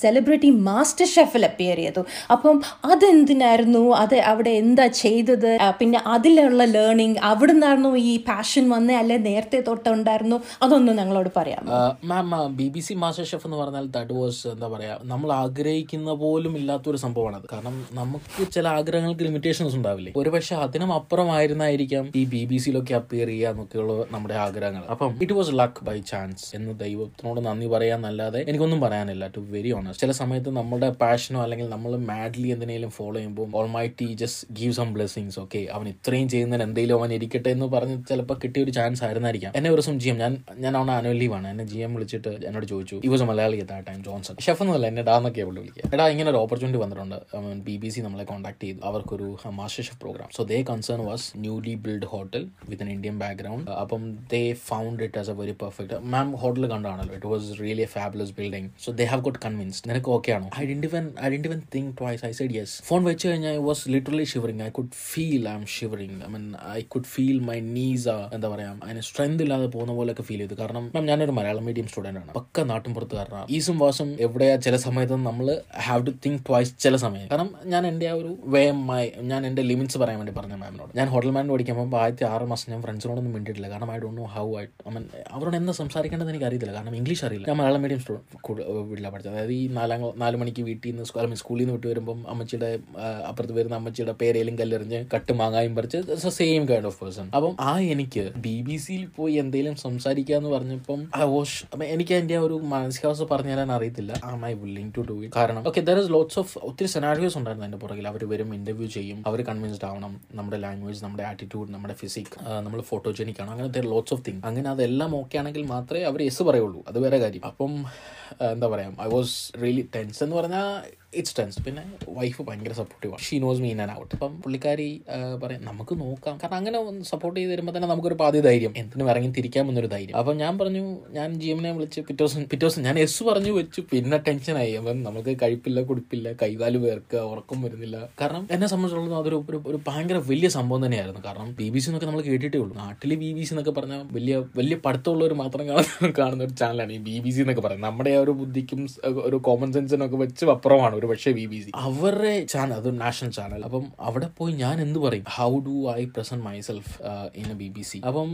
celebrity master ഷെഫിൽ appear ചെയ്തു. അപ്പം അതെന്തിനായിരുന്നു? അത് അവിടെ എന്താ ചെയ്തത്? പിന്നെ അതിലുള്ള learning അവിടെ നിന്നായിരുന്നു ഈ പാഷൻ വന്നേ? അല്ലെ നേരത്തെ തൊട്ടുണ്ടായിരുന്നു? അതൊന്നും ഞങ്ങളോട് പറയാം
ma'am B B C MasterChef എന്ന് പറഞ്ഞാൽ ദാറ്റ് വാസ് എന്താ പറയാ നമ്മൾ ആഗ്രഹിക്കുന്ന പോലും ഇല്ലാത്തൊരു സംഭവമാണ് കാരണം നമുക്ക് ചില ആഗ്രഹങ്ങൾക്ക് ലിമിറ്റേഷൻസ് ഉണ്ടാവില്ലേ? ഒരുപക്ഷെ അതിനും അപ്പുറമായിരുന്നായിരിക്കാം ഈ ബി ബി സിയിലൊക്കെ അപ്പിയർ ചെയ്യാന്നൊക്കെയുള്ള നമ്മുടെ ആഗ്രഹങ്ങൾ. അപ്പം it was luck by chance എന്ന് ദൈവത്തിനോട് നന്ദി പറയാന്നല്ലാതെ എനിക്കൊന്നും പറയാനില്ല ടു വെരി ഓണസ്റ്റ് ചില സമയത്ത് നമ്മുടെ പാഷനോ അല്ലെങ്കിൽ നമ്മൾ മാഡ്ലി എന്തിനേലും ഫോളോ ചെയ്യുമ്പോൾ almighty just give some blessings okay അവൻ ഇത്രയും ചെയ്യുന്നതിന് എന്തെങ്കിലും അവൻ ഇരിക്കട്ടെ എന്ന് പറഞ്ഞ് ചിലപ്പോൾ കിട്ടിയ ഒരു ചാൻസ് ആയിരുന്നായിരിക്കാം. എന്നെ ഒരു ദിവസം ജി എം ഞാൻ ഞാൻ അവൻ ആനുവൽ എന്നെ ജി എം വിളിച്ചിട്ട് എന്നോട് ചോദിച്ചു ഈ വാസ് മലയാളി എത്താ ടൈം ജോൺസൺ ഷെഫ് എന്നല്ല എന്നെ ഡാന്നൊക്കെ അവിടെ വിളിക്കുക. എടാ ഇങ്ങനെ ഒരു ഓപ്പർച്യൂണിറ്റി വന്നിട്ടുണ്ട്. ബി ബി സി നമ്മളെ കോൺടാക്ട് ചെയ്തു. അവർക്കൊരു master chef program so they concern was newly build hotel with an Indian background അപ്പം they found it as a very perfect ma'am hotel കണ്ടാണല്ലോ. It was really fabulous building so they have got convinced നിനക്ക് okay ആണോ? I didn't even I didn't even think twice I said yes phone വെച്ച് കഴിഞ്ഞാൽ I was literally shivering I could feel I'm shivering I mean I could feel my knees എന്താ പറയാ അതിന് strength ഇല്ലാതെ പോകുന്ന പോലെയൊക്കെ ഫീൽ ചെയ്തു. കാരണം മാം ഞാനൊരു മലയാളം മീഡിയം സ്റ്റുഡന്റ് ആണ്. പക്ക നാട്ടിൻപുറത്തുകാരനാണ് ഈസും വാസും എവിടെയാ ചില സമയത്ത് നമ്മൾ ഹാവ് ടു തിങ്ക് ട്വൈസ് ചില സമയം. കാരണം ഞാൻ എന്റെ ആ ഒരു വേ മൈ ഞാൻ എന്റെ ലിമിറ്റ്സ് പറയാൻ വേണ്ടി പറഞ്ഞു മാമിനോട് ഞാൻ ഹോട്ടൽ മാൻ പഠിക്കുമ്പോൾ ആദ്യത്തെ ആറ് മാസം ഞാൻ ഫ്രണ്ട്സിനോടൊന്നും മിണ്ടിയിട്ടില്ല. കാരണം I don't know how I mean അവരോട് എന്താ സംസാരിക്കേണ്ടത് എനിക്ക് അറിയത്തില്ല കാരണം ഇംഗ്ലീഷ് അറിയില്ല. ഞാൻ മലയാളം മീഡിയം വീട്ടിലാണ് പഠിച്ചത് അതായത് ഈ നാലാം നാല് മണിക്ക് വീട്ടിൽ നിന്ന് I സ്കൂളിൽ നിന്ന് വിട്ട് വരുമ്പം അമ്മച്ചിയുടെ അപ്പുറത്ത് വരുന്ന അമ്മച്ചിയുടെ പേരേലും കല്ലെറിഞ്ഞ് കട്ട് മാങ്ങായും പറിച്ച് സെയിം കൈൻഡ് ഓഫ് പേഴ്സൺ അപ്പം ആ എനിക്ക് ബി ബി സിയിൽ പോയി എന്തെങ്കിലും സംസാരിക്കുക എന്ന് പറഞ്ഞപ്പം was- അപ്പം എനിക്ക് അതിന്റെ ഒരു മാനസികാവസ്ഥ പറഞ്ഞു തരാൻ അറിയത്തില്ല. ആ my willing to do it കാരണം okay there is lots of ഒത്തിരി സെനാരിയോസ് ഉണ്ടായിരുന്നു അതിന്റെ പുറകിൽ. അവർ വരും ഇന്റർവ്യൂ ചെയ്യും അവർ കൺവിൻസ്ഡ് ആവണം. നമ്മുടെ ലാംഗ്വേജ് നമ്മുടെ ആറ്റിറ്റ്യൂഡ് നമ്മുടെ ഫിസിക് നമ്മൾ ഫോട്ടോജനിക് ആണ്. അങ്ങനെ അങ്ങനത്തെ ലോട്ട്സ് ഓഫ് തിങ് അങ്ങനെ അതെല്ലാം ഓക്കെ ആണെങ്കിൽ മാത്രമേ അവർ യെസ് പറയുള്ളൂ. അത് വേറെ കാര്യം. അപ്പം എന്താ പറയാ ഐ വാസ് റിയലി ടെൻസ് എന്ന് പറഞ്ഞാൽ ഇറ്റ്സ് ടെൻസ് പിന്നെ വൈഫ് ഭയങ്കര supportive she knows me in and out അപ്പം പുള്ളിക്കാരി പറയും നമുക്ക് നോക്കാം. കാരണം അങ്ങനെ സപ്പോർട്ട് ചെയ്ത് തരുമ്പോൾ തന്നെ നമുക്കൊരു പാതി ധൈര്യം. എന്തിനും ഇറങ്ങി തിരിക്കാമെന്നൊരു ധൈര്യം. അപ്പം ഞാൻ പറഞ്ഞു ഞാൻ ജി എമ്മിനെ വിളിച്ച് പിറ്റേ ദിവസം പിറ്റേ ദിവസം ഞാൻ എസ് പറഞ്ഞു വെച്ചു. പിന്നെ ടെൻഷനായി അപ്പം നമുക്ക് കഴിപ്പില്ല കുടിപ്പില്ല കൈകാൽ വേർക്കുക ഉറക്കം വരുന്നില്ല. കാരണം എന്നെ സംബന്ധിച്ചിടത്തോളം അതൊരു ഒരു ഒരു ഭയങ്കര വലിയ സംഭവം തന്നെയായിരുന്നു. കാരണം ബി ബി സി എന്നൊക്കെ നമ്മൾ കേട്ടിട്ടേ ഉള്ളൂ. നാട്ടിൽ ബി ബി സി എന്നൊക്കെ പറഞ്ഞാൽ വലിയ വലിയ പഠിത്തമുള്ളവർ മാത്രം കാണുന്ന കാണുന്ന ഒരു ചാനലാണ് ഈ ബി ബി സി എന്നൊക്കെ പറയുന്നത്. നമ്മുടെ ഒരു ബുദ്ധിക്കും ഒരു കോമൺ സെൻസിനൊക്കെ വെച്ച് അപ്പുറമാണ് ഒരു പക്ഷേ ബി ബി സി അവരുടെ ചാനൽ അത് നാഷണൽ ചാനൽ അപ്പം അവിടെ പോയി ഞാൻ എന്ത് പറയും? How do I present myself in a B B C അപ്പം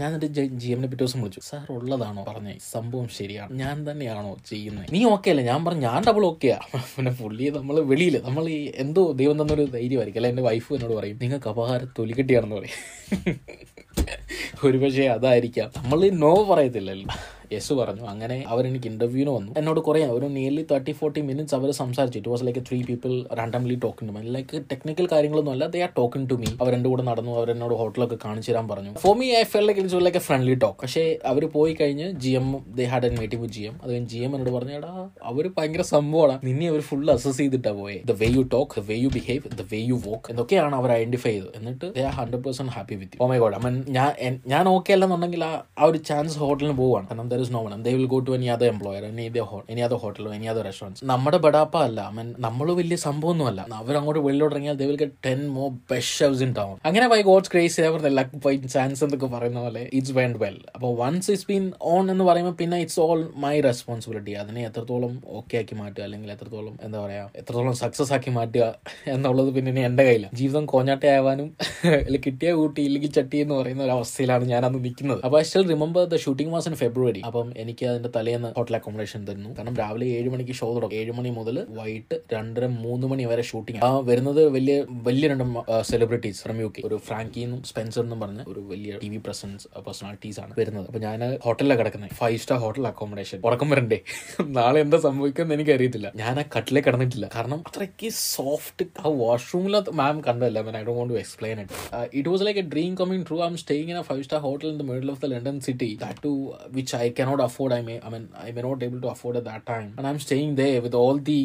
ഞാൻ എന്നിട്ട് ജി എമ്മിനെ പിറ്റേ ദിവസം വിളിച്ചു. സാർ ഉള്ളതാണോ? പറഞ്ഞേ സംഭവം ശരിയാണ്. ഞാൻ തന്നെയാണോ ചെയ്യുന്നത് നീ ഓക്കെ അല്ലേ? ഞാൻ പറഞ്ഞു ഞാൻ ഡബിൾ ഓക്കെയാ പിന്നെ പുള്ളി നമ്മൾ വെളിയിൽ നമ്മൾ ഈ എന്തോ ദൈവം തന്നൊരു ധൈര്യമായിരിക്കും. അല്ലെ എന്റെ വൈഫ് എന്നോട് പറയും നിങ്ങൾക്ക് അപഹാരം തൊലിക്കെട്ടിയാണെന്ന് പറയും. ഒരുപക്ഷെ അതായിരിക്കാം. നമ്മൾ നോ പറയത്തില്ലല്ലോ. യെസ് പറഞ്ഞു അങ്ങനെ അവർ എനിക്ക് ഇന്റർവ്യൂവിന് വന്നു. എന്നോട് കുറേ ഒരു നിയർലി തേർട്ടി ഫോർട്ടി മിനിറ്റ്സ് അവർ സംസാരിച്ചു it was like three people randomly talking to me like technical കാര്യങ്ങളൊന്നും അല്ല they are talking to me അവർ കൂടെ നടന്നു അവർ എന്നോട് ഹോട്ടലൊക്കെ കാണിച്ചു തരാൻ പറഞ്ഞു. For me I felt like like a friendly talk പക്ഷേ അവർ പോയി കഴിഞ്ഞ് G M they had an meeting with G M അത് ജി എം എന്നോട് പറഞ്ഞു എടാ അവർ ഭയങ്കര സംഭവമാണ്. നിന്നെ അവർ ഫുൾ അസസ് ചെയ്തിട്ടാ പോയെ. The way you talk the way you behave the way you walk എന്നൊക്കെയാണ് അവർ ഐഡന്റിഫൈ ചെയ്തത്. എന്നിട്ട് they are hundred percent happy with oh my God I ഞാൻ ഞാൻ ഓക്കെ അല്ലെന്നുണ്ടെങ്കിൽ ആ ആ ഒരു ചാൻസ് ഹോട്ടലിന് പോവാണ്. കാരണം there is no one they will go to any other employer any any other ഹോട്ടലോ any other restaurants നമ്മുടെ ബഡാപ്പ അല്ല. മീൻ നമ്മൾ വലിയ സംഭവമൊന്നുമല്ല. അവരങ്ങോട്ട് വെളിയിലോട്ട് ഇറങ്ങിയാൽ they will get ten more best ഷെവ്സ് in town അങ്ങനെ by God's grace ever luck by chance എന്നൊക്കെ പറയുന്ന പോലെ ഇറ്റ്സ് വെൻഡ് വെൽ അപ്പോൾ വൺസ് ഇറ്റ്സ് ബീൻ ഓൺ എന്ന് പറയുമ്പോൾ പിന്നെ ഇറ്റ്സ് ഓൾ മൈ റെസ്പോൺസിബിലിറ്റി അതിനെ എത്രത്തോളം ഓക്കെ ആക്കി മാറ്റുക അല്ലെങ്കിൽ എത്രത്തോളം എന്താ പറയാ എത്രത്തോളം സക്സസ് ആക്കി മാറ്റുക എന്നുള്ളത് പിന്നെ ഇനി എന്റെ കയ്യിലാണ് ജീവിതം കോഞ്ഞാട്ടയാവാനും അല്ലെങ്കിൽ കിട്ടിയ കൂട്ടി ഇല്ലെങ്കിൽ ചട്ടി എന്ന് പറയുന്ന ഒരു അവസ്ഥയിലാണ് ഞാൻ അന്ന് നിൽക്കുന്നത്. അപ്പോൾ I still remember the shooting was in February അപ്പം എനിക്ക് അതിന്റെ തലേന്ന് ഹോട്ടൽ അക്കോമഡേഷൻ തരുന്നു. കാരണം രാവിലെ ഏഴ് മണിക്ക് ഷോ തുടങ്ങും. ഏഴ് മണി മുതൽ വൈകിട്ട് രണ്ടര മൂന്ന് മണി വരെ ഷൂട്ടിംഗ് ആ വരുന്നത് വലിയ വലിയ രണ്ട് സെലിബ്രിറ്റീസ് ഫ്രം യു കെ ഒരു ഫ്രാങ്കി എന്നും സ്പെൻസർ എന്നും പറഞ്ഞ ഒരു വലിയ ടി വി പ്രസൻസ് പേഴ്സണാലിറ്റീസ് ആണ് വരുന്നത്. അപ്പൊ ഞാൻ ഹോട്ടലിലാണ് കിടക്കുന്നത് ഫൈവ് സ്റ്റാർ ഹോട്ടൽ അക്കോമഡേഷൻ ഉറക്കം വരണ്ടേ? നാളെ എന്താ സംഭവിക്കുമെന്ന് എനിക്ക് അറിയത്തില്ല ഞാൻ ആ കട്ടിലേക്ക് കിടന്നിട്ടില്ല. കാരണം അത്രയ്ക്ക് സോഫ്റ്റ് ആ വാഷ്റൂമിലെ മാം കണ്ടല്ല I don't want to explain it it was like a dream coming true I'm staying in a five star hotel in the middle of the London city that too which I cannot afford I may I mean I may not able to afford at that time and I'm staying there with all the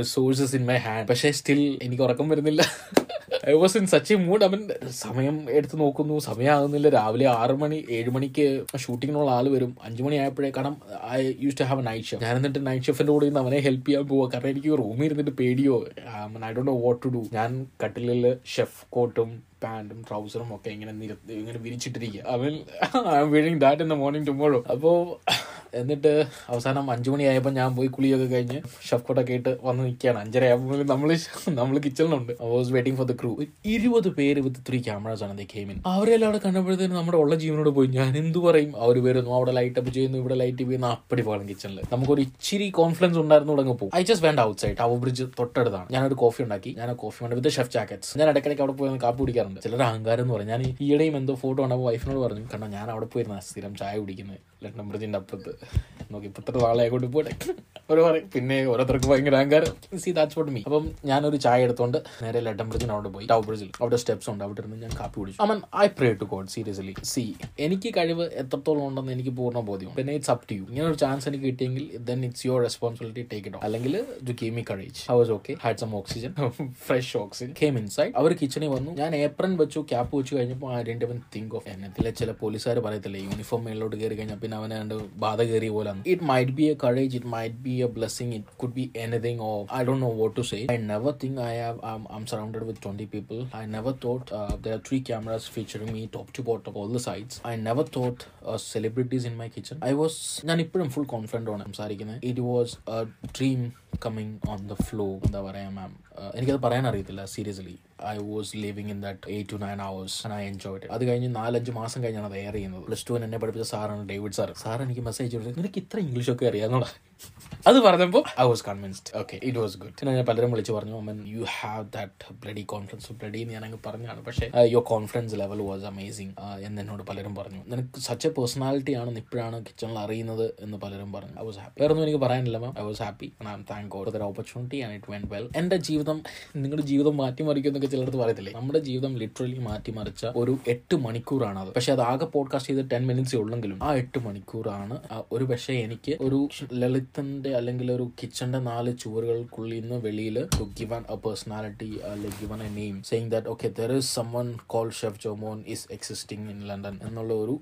resources in my hand പക്ഷേ still എനിക്ക് ഉറക്കം വരുന്നില്ല. I was in such a mood അവൻ സമയം എടുത്ത് നോക്കുന്നു. സമയമാകുന്നില്ല രാവിലെ ആറ് മണി ഏഴ് മണിക്ക് ഷൂട്ടിങ്ങിനുള്ള ആൾ വരും. അഞ്ചു മണി ആയപ്പോഴേ കാരണം I use to have a night chef ഞാൻ എന്നിട്ട് നൈറ്റ് ഷെഫിന്റെ കൂടെ ഇരുന്ന് അവനെ ഹെൽപ്പ് ചെയ്യാൻ പോവുക കാരണം എനിക്ക് റൂമിൽ ഇരുന്നിട്ട് പേടിയോ? I don't know what to do ഞാൻ കട്ടിലിൽ ഷെഫ് കോട്ടും പാന്റും ട്രൗസറും ഒക്കെ ഇങ്ങനെ നിരത്തി ഇങ്ങനെ വിരിച്ചിട്ടിരിക്കുക അവൻ I'm waiting that in the morning tomorrow അപ്പോൾ എന്നിട്ട് അവസാനം അഞ്ചു മണിയായപ്പോൾ ഞാൻ പോയി കുളിയൊക്കെ കഴിഞ്ഞ് ഷഫ്കോട്ടൊക്കെ ആയിട്ട് വന്ന് നിൽക്കുകയാണ് അഞ്ചര ആയപ്പോൾ നമ്മൾ നമ്മൾ കിച്ചണിലുണ്ട് I was waiting for the crew ഇരുപത് പേര് വിത്ത് ത്രീ ക്യാമറാസ് ആണ്. ദേ അവരെല്ലാം അവിടെ കണ്ടപ്പോഴത്തേനും നമ്മുടെ ഉള്ള ജീവനോട് പോയി. ഞാൻ എന്ത് പറയും? അവർ വരുന്നു. അവിടെ ലൈറ്റ് അപ്പ് ചെയ്യുന്നു. ഇവിടെ ലൈറ്റ് ചെയ്യുന്നു. അപ്പടി പോകണം കിച്ചണിൽ നമുക്കൊരു ഇച്ചിരി കോൺഫിഡൻസ് ഉണ്ടായിരുന്നു തുടങ്ങി പോകും. I just went outside Tower Bridge തൊട്ടടുത്താണ്. ഞാനൊരു കോഫി ഉണ്ടാക്കി. ഞാൻ കോഫി ഉണ്ട് വിത്ത് ഷെഫ് ജാക്കറ്റ്സ് ഞാൻ ഇടയ്ക്കിടയ്ക്ക് അവിടെ പോയി കാപ്പി കുടിക്കാറുണ്ട്. ചിലർ അഹങ്കാരം എന്ന് പറഞ്ഞു ഞാൻ ഈയിടെയും എന്തോ ഫോട്ടോ ആണ് വൈഫിനോട് പറഞ്ഞു കണ്ടോ ഞാൻ അവിടെ പോയിരുന്ന. സ്ഥിരം ചായ കുടിക്കുന്നത് ലണ്ടൻ അപ്പുറത്ത്. നോക്കി ഇപ്പത്ര ആളെ കൊണ്ട് പോട്ടെ. അവർ പറയും പിന്നെ ഓരോരുത്തർക്ക് ഭയങ്കര അഹങ്കാരം. സി ദാറ്റ്സ് വോട്ട് മീ അപ്പം ഞാനൊരു ചായ എടുത്തോണ്ട് നേരെ ലണ്ടൻ അവിടെ പോയി. ടൗ ബ്രിഡ്ജിൽ. അവിടെ സ്റ്റെപ്സ് ഉണ്ട്. അവിടെ ഇരുന്ന് ഞാൻ കാപ്പി കുടിച്ചു. Amen I pray to God seriously see എനിക്ക് കഴിവ് എത്രത്തോളം ഉണ്ടെന്ന് എനിക്ക് പൂർണ ബോധ്യം പിന്നെ ഇറ്റ്സ് അപ് ടു യു ഇങ്ങനെ ഒരു ചാൻസ് എനിക്ക് കിട്ടിയെങ്കിൽ then it's your responsibility take it അല്ലെങ്കിൽ ജു കെമി കഴിച്ച് courage I was okay had some oxygen fresh oxygen came inside അവർ കിച്ചണിൽ വന്നു. ഞാൻ ഏപ്രൺ വെച്ചു ക്യാപ്പ് വെച്ചു. കഴിഞ്ഞപ്പോൾ ആ ഇവൻ തിങ്ക് ഓഫ് എന്നെ ചില പോലീസുകാർ പറയത്തില്ലേ യൂണിഫോം മേളിലോട്ട് കയറി കഴിഞ്ഞാൽ പിന്നെ അവനെ കണ്ട് ബാധ കയറിയ പോലാണ്. It might be a courage it might be a blessing it could be anything oh I Dr know what to say I never think I have I'm surrounded with twenty people I never thought there are three cameras featuring me top to bottom all the sides I never thought celebrities in my kitchen I was ഞാൻ ഇപ്പോഴും full confident ആണ് സംസാരിക്കുന്നത്. It was dream coming on the flow എന്താ പറയാ ma'am എനിക്കത് പറയാൻ അറിയത്തില്ല seriously I was living in that eight to nine hours I enjoy അത് കഴിഞ്ഞ് നാലഞ്ച് മാസം കഴിഞ്ഞാണ് അത് എയർ ചെയ്യുന്നത്. പ്ലസ് ടു എന്നെ പഠിപ്പിച്ച സാറാണ് ഡേവിഡ് സാർ സാർ എനിക്ക് മെസ്സേജ് ചെയ്തത് നിനക്ക് ഇത്ര ഇംഗ്ലീഷ് ഒക്കെ അറിയാന്നുള്ള അത് പറഞ്ഞപ്പോൾ I was convinced okay it was good പിന്നെ ഞാൻ പലരും വിളിച്ച് പറഞ്ഞു അമ്മൻ you have that bloody confidence bloody എന്ന് ഞാൻ അങ്ങ് പറഞ്ഞാണ്. പക്ഷേ your confidence level was amazing എന്ന് എന്നോട് പലരും പറഞ്ഞു. നിനക്ക് സച്ച് എ പേഴ്സണാലിറ്റി ആണ് ഇപ്പോഴാണ് കിച്ചണിൽ അറിയുന്നത് എന്ന് പലരും പറഞ്ഞു. ഐ വാസ് ഹാപ്പി വേറെ ഒന്നും എനിക്ക് പറയാനില്ല ma'am I was happy I am thank God there opportunity and it went well എന്റെ ജീവിതം നിങ്ങളുടെ ജീവിതം മാറ്റിമറിക്കും എന്നൊക്കെ ചിലടത്ത് പറയത്തില്ലേ? നമ്മുടെ ജീവിതം ലിറ്ററലി മാറ്റിമറിച്ച ഒരു എട്ട് മണിക്കൂറാണ് അത് പക്ഷെ അത് ആകെ പോഡ്കാസ്റ്റ് ചെയ്ത് ടെൻ മിനിറ്റ്സ് ഉള്ളെങ്കിലും ആ എട്ട് മണിക്കൂറാണ്. ഒരു പക്ഷേ എനിക്ക് ഒരു ലളിതന്റെ അല്ലെങ്കിൽ ഒരു കിച്ചന്റെ നാല് ചുവറുകൾക്കുള്ളിൽ നിന്ന് വെളിയിൽ ഗിവൻ എ പേഴ്സണാലിറ്റി അല്ലെങ്കിൽ given a name saying that okay there is someone called chef Jomon is existing in London എന്നുള്ള ഒരു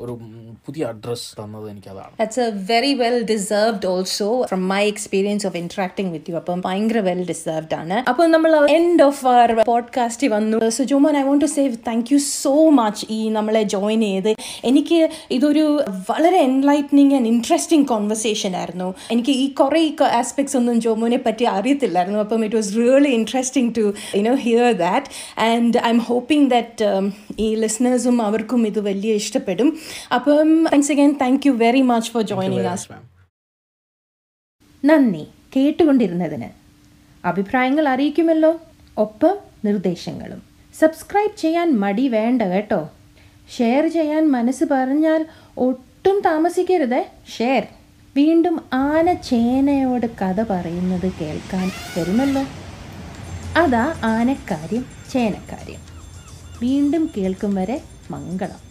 ഒരു പുതിയ അഡ്രസ് തന്നത് എനിക്ക് അതാണ്
well deserved also from my also from interacting with you. അപ്പം ഭയങ്കര വെൽ ഡിസേർവ്ഡ് ആണ്. അപ്പൊ നമ്മൾ എൻഡ് ഓഫ് അവർ പോഡ്കാസ്റ്റ് വന്നു. So Jomon I want to say thank you so much ഈ നമ്മളെ ജോയിൻ ചെയ്ത്. എനിക്ക് ഇതൊരു വളരെ എൻലൈറ്റനിങ് ആൻഡ് ഇൻട്രസ്റ്റിംഗ് കോൺവെർസേഷൻ ആയിരുന്നു. എനിക്ക് ഈ കുറേ ആസ്പെക്ട്സ് ഒന്നും ജോമോനെ പറ്റി അറിയത്തില്ലായിരുന്നു. അപ്പം it was really interesting to you know hear that and I'm hoping that ഈ ലിസ്ണേഴ്സും അവർക്കും ഇത് വലിയ ഇഷ്ടപ്പെടും. അപ്പം thanks again thank you very much for joining us
ma'am
നന്ദി. കേട്ടുകൊണ്ടിരുന്നതിന് അഭിപ്രായങ്ങൾ അറിയിക്കുമല്ലോ. ഒപ്പം നിർദ്ദേശങ്ങളും. സബ്സ്ക്രൈബ് ചെയ്യാൻ മടി വേണ്ട കേട്ടോ. ഷെയർ ചെയ്യാൻ മനസ്സ് പറഞ്ഞാൽ ഒട്ടും താമസിക്കരുതേ. ഷെയർ വീണ്ടും ആന ചേനയോട് കഥ പറയുന്നത് കേൾക്കാൻ വരുമല്ലോ. അതാ ആനക്കാര്യം ചേനക്കാര്യം. വീണ്ടും കേൾക്കും വരെ മംഗളം.